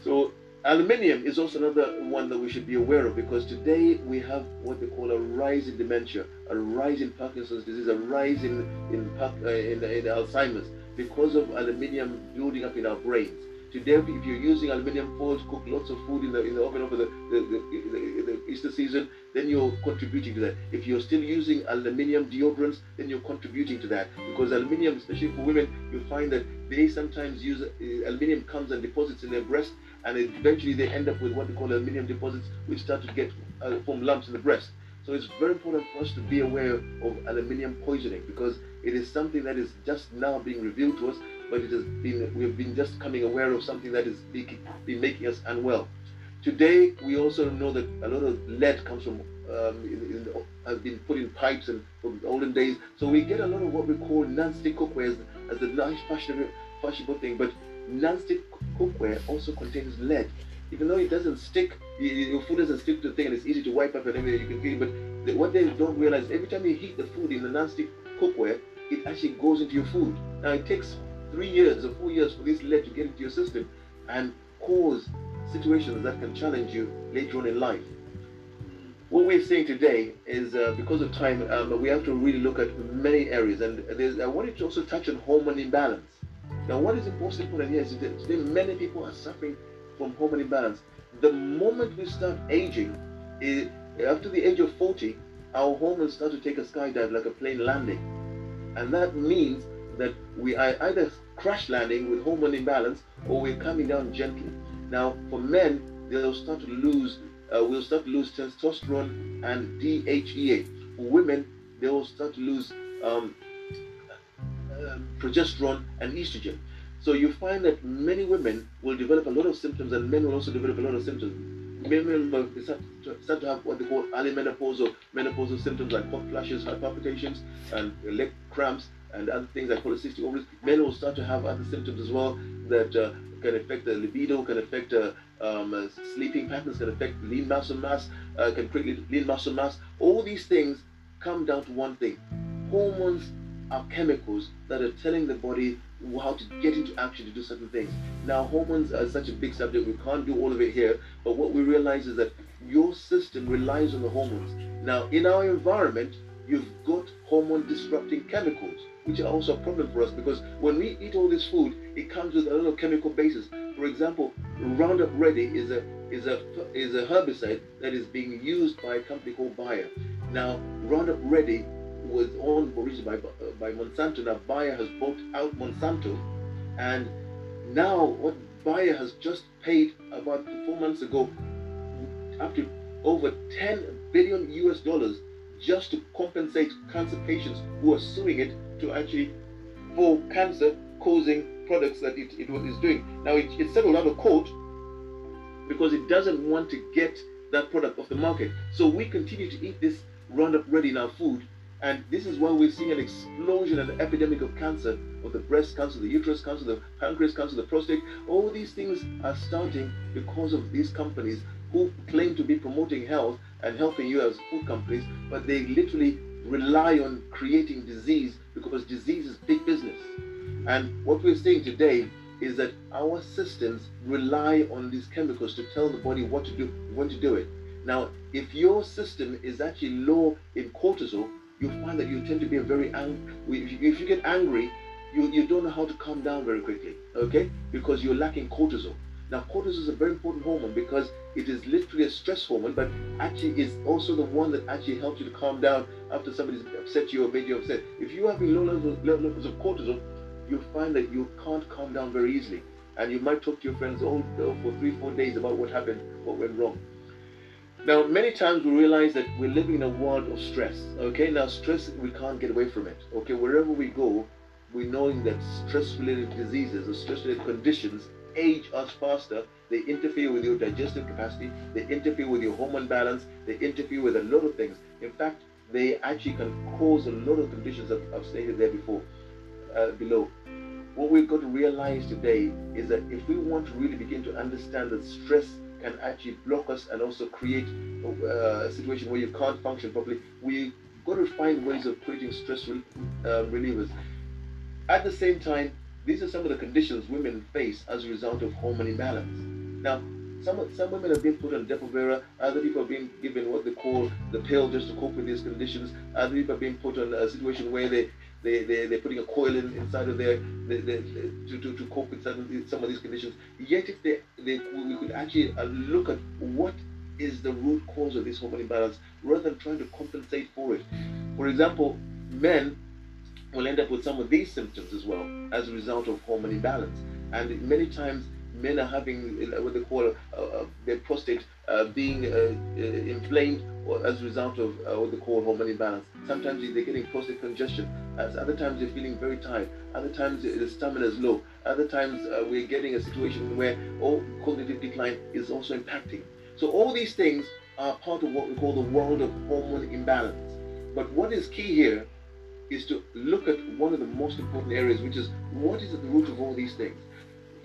So aluminium is also another one that we should be aware of because today we have what they call a rise in dementia, a rise in Parkinson's disease, a rise in in, uh, in, in Alzheimer's because of aluminium building up in our brains. Today, if you're using aluminium foil to cook lots of food in the in the oven over the the, the, the, Easter season, then you're contributing to that. If you're still using aluminium deodorants, then you're contributing to that because aluminium, especially for women, you find that they sometimes use uh, aluminium comes and deposits in their breast, and eventually they end up with what they call aluminium deposits, which start to get uh, form lumps in the breast. So it's very important for us to be aware of aluminium poisoning because it is something that is just now being revealed to us but it has been we've been just coming aware of something that is been making us unwell. Today, we also know that a lot of lead comes from um, in, in, has been put in pipes and from the olden days. So we get a lot of what we call non-stick cookware as, as the nice fashionable, fashionable thing. But non-stick cookware also contains lead. Even though it doesn't stick, your food doesn't stick to the thing, and it's easy to wipe up and everything you can clean. But what they don't realize, every time you heat the food in the non-stick cookware, it actually goes into your food. Now it takes three years or four years for this lead to get into your system and cause situations that can challenge you later on in life. What we're saying today is uh, because of time, um, we have to really look at many areas. And I wanted to also touch on hormone imbalance. Now, what is most important here is that today many people are suffering from hormone imbalance. The moment we start aging, it, after the age of 40, our hormones start to take a skydive like a plane landing. And that means that we are either crash landing with hormone imbalance or we're coming down gently. Now, for men, they'll start to lose, uh, we'll start to lose testosterone and DHEA. For women, they will start to lose um, uh, progesterone and estrogen. So you find that many women will develop a lot of symptoms and men will also develop a lot of symptoms. Women will start to, start to have what they call early or menopausal symptoms like hot flashes, heart palpitations, and leg cramps, and other things like polycystic ovaries. Men will start to have other symptoms as well that uh, can affect the libido, can affect uh, um, uh, sleeping patterns, can affect lean muscle mass, uh, can create lean muscle mass. All these things come down to one thing: hormones are chemicals that are telling the body how to get into action to do certain things. Now, hormones are such a big subject, we can't do all of it here, but what we realize is that your system relies on the hormones. Now, in our environment, you've got hormone disrupting chemicals, which are also a problem for us because when we eat all this food, it comes with a lot of chemical bases. For example, Roundup Ready is a is a is a herbicide that is being used by a company called Bayer. Now, Roundup Ready was owned originally by, uh, by Monsanto. Now Bayer has bought out Monsanto, and now what Bayer has just paid about four months ago up to over 10 billion US dollars just to compensate cancer patients who are suing it to actually for cancer causing products that it, it is doing. Now it, it settled out of court because it doesn't want to get that product off the market. So we continue to eat this Roundup Ready in our food and this is why we're seeing an explosion and epidemic of cancer, of the breast cancer, the uterus cancer, the pancreas cancer, the prostate. All these things are starting because of these companies who claim to be promoting health and helping you as food companies, but they literally rely on creating disease because disease is big business. And what we're seeing today is that our systems rely on these chemicals to tell the body what to do, when to do it. Now, if your system is actually low in cortisol, you find that you tend to be very angry. If you get angry, you, you don't know how to calm down very quickly, okay? Because you're lacking cortisol. Now, cortisol is a very important hormone because it is literally a stress hormone, but actually is also the one that actually helps you to calm down after somebody's upset you or made you upset. If you have low levels, low levels of cortisol, you find that you can't calm down very easily. And you might talk to your friends all uh, for three, four days about what happened, what went wrong. Now, many times we realize that we're living in a world of stress. Okay, now stress, we can't get away from it. Okay, wherever we go, we're knowing that stress related diseases or stress related conditions age us faster. They interfere with your digestive capacity, they interfere with your hormone balance, they interfere with a lot of things. In fact, they actually can cause a lot of conditions that I've stated there before, uh, below. What we've got to realize today is that if we want to really begin to understand that stress can actually block us and also create uh, a situation where you can't function properly. We've got to find ways of creating stress re- uh, relievers. At the same time, these are some of the conditions women face as a result of hormone imbalance. Now, some, some women have been put on Depo-Provera, other people have been given what they call the pill just to cope with these conditions, other people have been put on a situation where they they, they, they're putting a coil in, inside of there they, they, to, to, to cope with some, some of these conditions. Yet, if they, they, we could actually uh, look at what is the root cause of this hormone imbalance rather than trying to compensate for it. For example, men will end up with some of these symptoms as well as a result of hormone imbalance. And many times men are having uh, what they call uh, uh, their prostate uh, being uh, uh, inflamed as a result of what they call hormone imbalance. Sometimes they're getting prostate congestion. Other times they're feeling very tired. Other times the stamina is low. Other times we're getting a situation where all cognitive decline is also impacting. So all these things are part of what we call the world of hormone imbalance. But what is key here is to look at one of the most important areas, which is what is at the root of all these things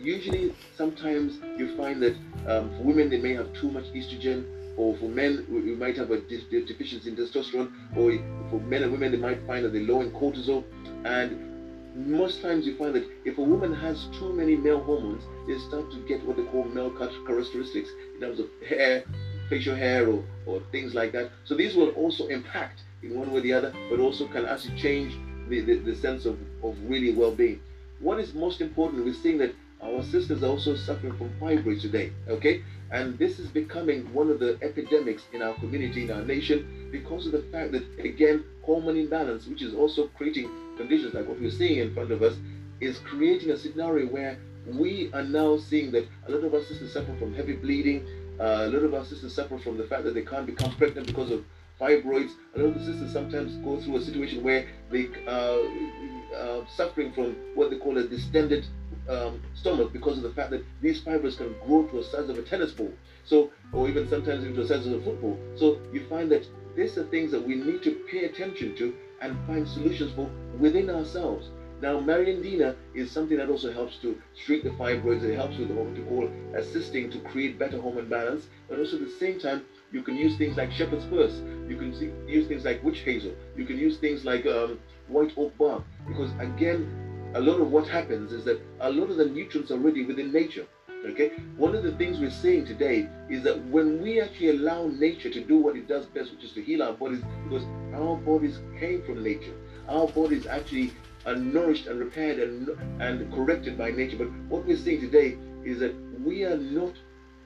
usually sometimes you find that um, for women they may have too much estrogen or for men, we might have a deficiency in testosterone, or for men and women, they might find that they're low in cortisol. And most times you find that if a woman has too many male hormones, they start to get what they call male characteristics in terms of hair, facial hair, or, or things like that. So these will also impact in one way or the other, but also can actually change the, the, the sense of, of really well-being. What is most important, we're seeing that our sisters are also suffering from fibroids today, okay? And this is becoming one of the epidemics in our community, in our nation, because of the fact that, again, hormone imbalance, which is also creating conditions like what we're seeing in front of us, is creating a scenario where we are now seeing that a lot of our sisters suffer from heavy bleeding, uh, a lot of our sisters suffer from the fact that they can't become pregnant because of fibroids. A lot of the sisters sometimes go through a situation where they are uh, uh, suffering from what they call a distended um, stomach because of the fact that these fibers can grow to a size of a tennis ball. So, or even sometimes into the size of a football. So you find that these are things that we need to pay attention to and find solutions for within ourselves. Now, Mariandina is something that also helps to shrink the fibroids. It helps with what we call assisting to create better hormone balance. But also at the same time, you can use things like shepherd's purse. You can use things like witch hazel. You can use things like um, white oak bark. Because again, a lot of what happens is that a lot of the nutrients are already within nature. Okay, one of the things we're seeing today is that when we actually allow nature to do what it does best, which is to heal our bodies, because our bodies came from nature, our bodies actually are nourished and repaired and, and corrected by nature. But what we're seeing today is that we are not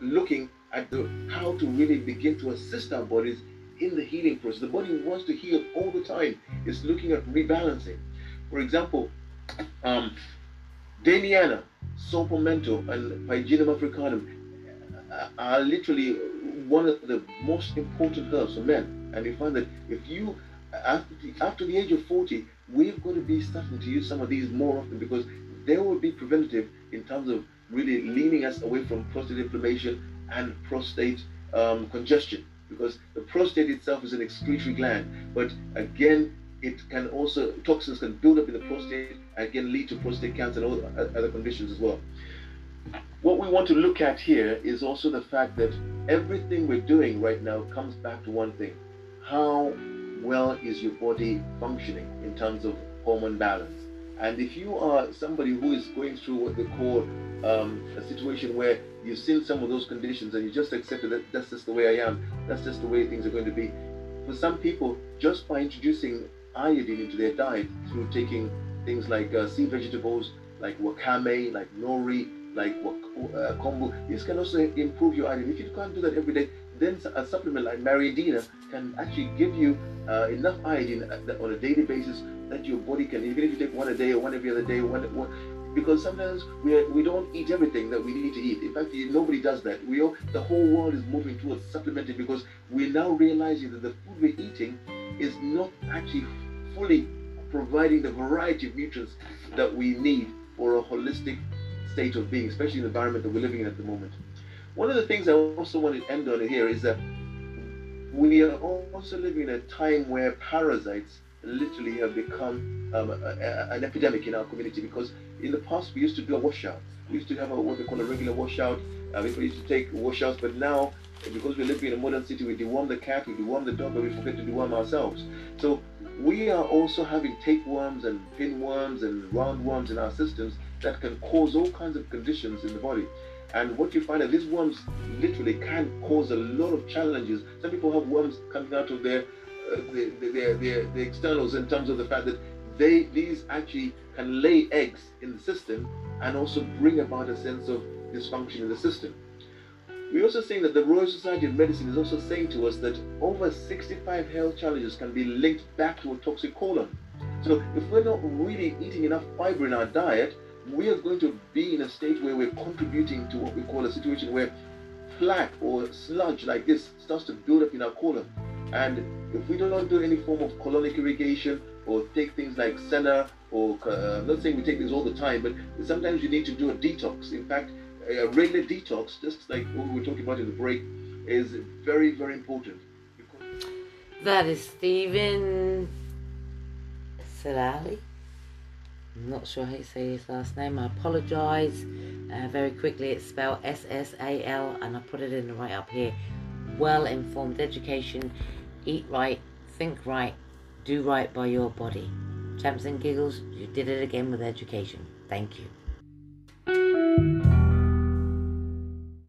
looking at the how to really begin to assist our bodies in the healing process. The body wants to heal all the time. It's looking at rebalancing. For example, um, saw palmetto, and Pygeum africanum are literally one of the most important herbs for men. And you find that if you, after the, after the age of 40, we've got to be starting to use some of these more often because they will be preventative in terms of really leaning us away from prostate inflammation and prostate um, congestion because the prostate itself is an excretory gland but again it can also toxins can build up in the prostate and can lead to prostate cancer and other conditions as well. What we want to look at here is also the fact that everything we're doing right now comes back to one thing. How well is your body functioning in terms of hormone balance? And if you are somebody who is going through what they call um, a situation where you've seen some of those conditions and you just accepted that that's just the way I am, that's just the way things are going to be. For some people, just by introducing iodine into their diet through taking things like uh, sea vegetables, like wakame, like nori, like uh, kombu, this can also improve your iodine. If you can't do that every day, then a supplement like Mariandina can actually give you uh, enough iodine on a daily basis that your body can, even if you take one a day or one every other day, one, one because sometimes we, we don't eat everything that we need to eat. In fact, nobody does that. We all, the whole world is moving towards supplementing because we're now realizing that the food we're eating is not actually fully providing the variety of nutrients that we need for a holistic state of being, especially in the environment that we're living in at the moment. One of the things I also want to end on here is that we are also living in a time where parasites literally have become um, a, a, an epidemic in our community because in the past we used to do a washout. We used to have a, what we call a regular washout. Uh, we used to take washouts, but now because we're living in a modern city, we deworm the cat, we deworm the dog, but we forget to deworm ourselves. So we are also having tapeworms and pinworms and roundworms in our systems that can cause all kinds of conditions in the body. And what you find is these worms literally can cause a lot of challenges. Some people have worms coming out of their uh, their, their, their externals in terms of the fact that they these actually can lay eggs in the system and also bring about a sense of dysfunction in the system. We're also saying that the Royal Society of Medicine is also saying to us that over 65 health challenges can be linked back to a toxic colon. So if we're not really eating enough fiber in our diet, we are going to be in a state where we're contributing to what we call a situation where plaque or sludge like this starts to build up in our colon. And if we don't do any form of colonic irrigation or take things like senna or uh, I'm not saying we take these all the time, but sometimes you need to do a detox. In fact, a regular detox, just like what we were talking about in the break, is very, very important. That is Stephen Salali. I'm not sure how you say his last name. I apologise. Uh, very quickly, it's spelled S S A L, and I put it in the right up here. well informed education. Eat right, think right, do right by your body. Champs and Giggles, you did it again with education. Thank you.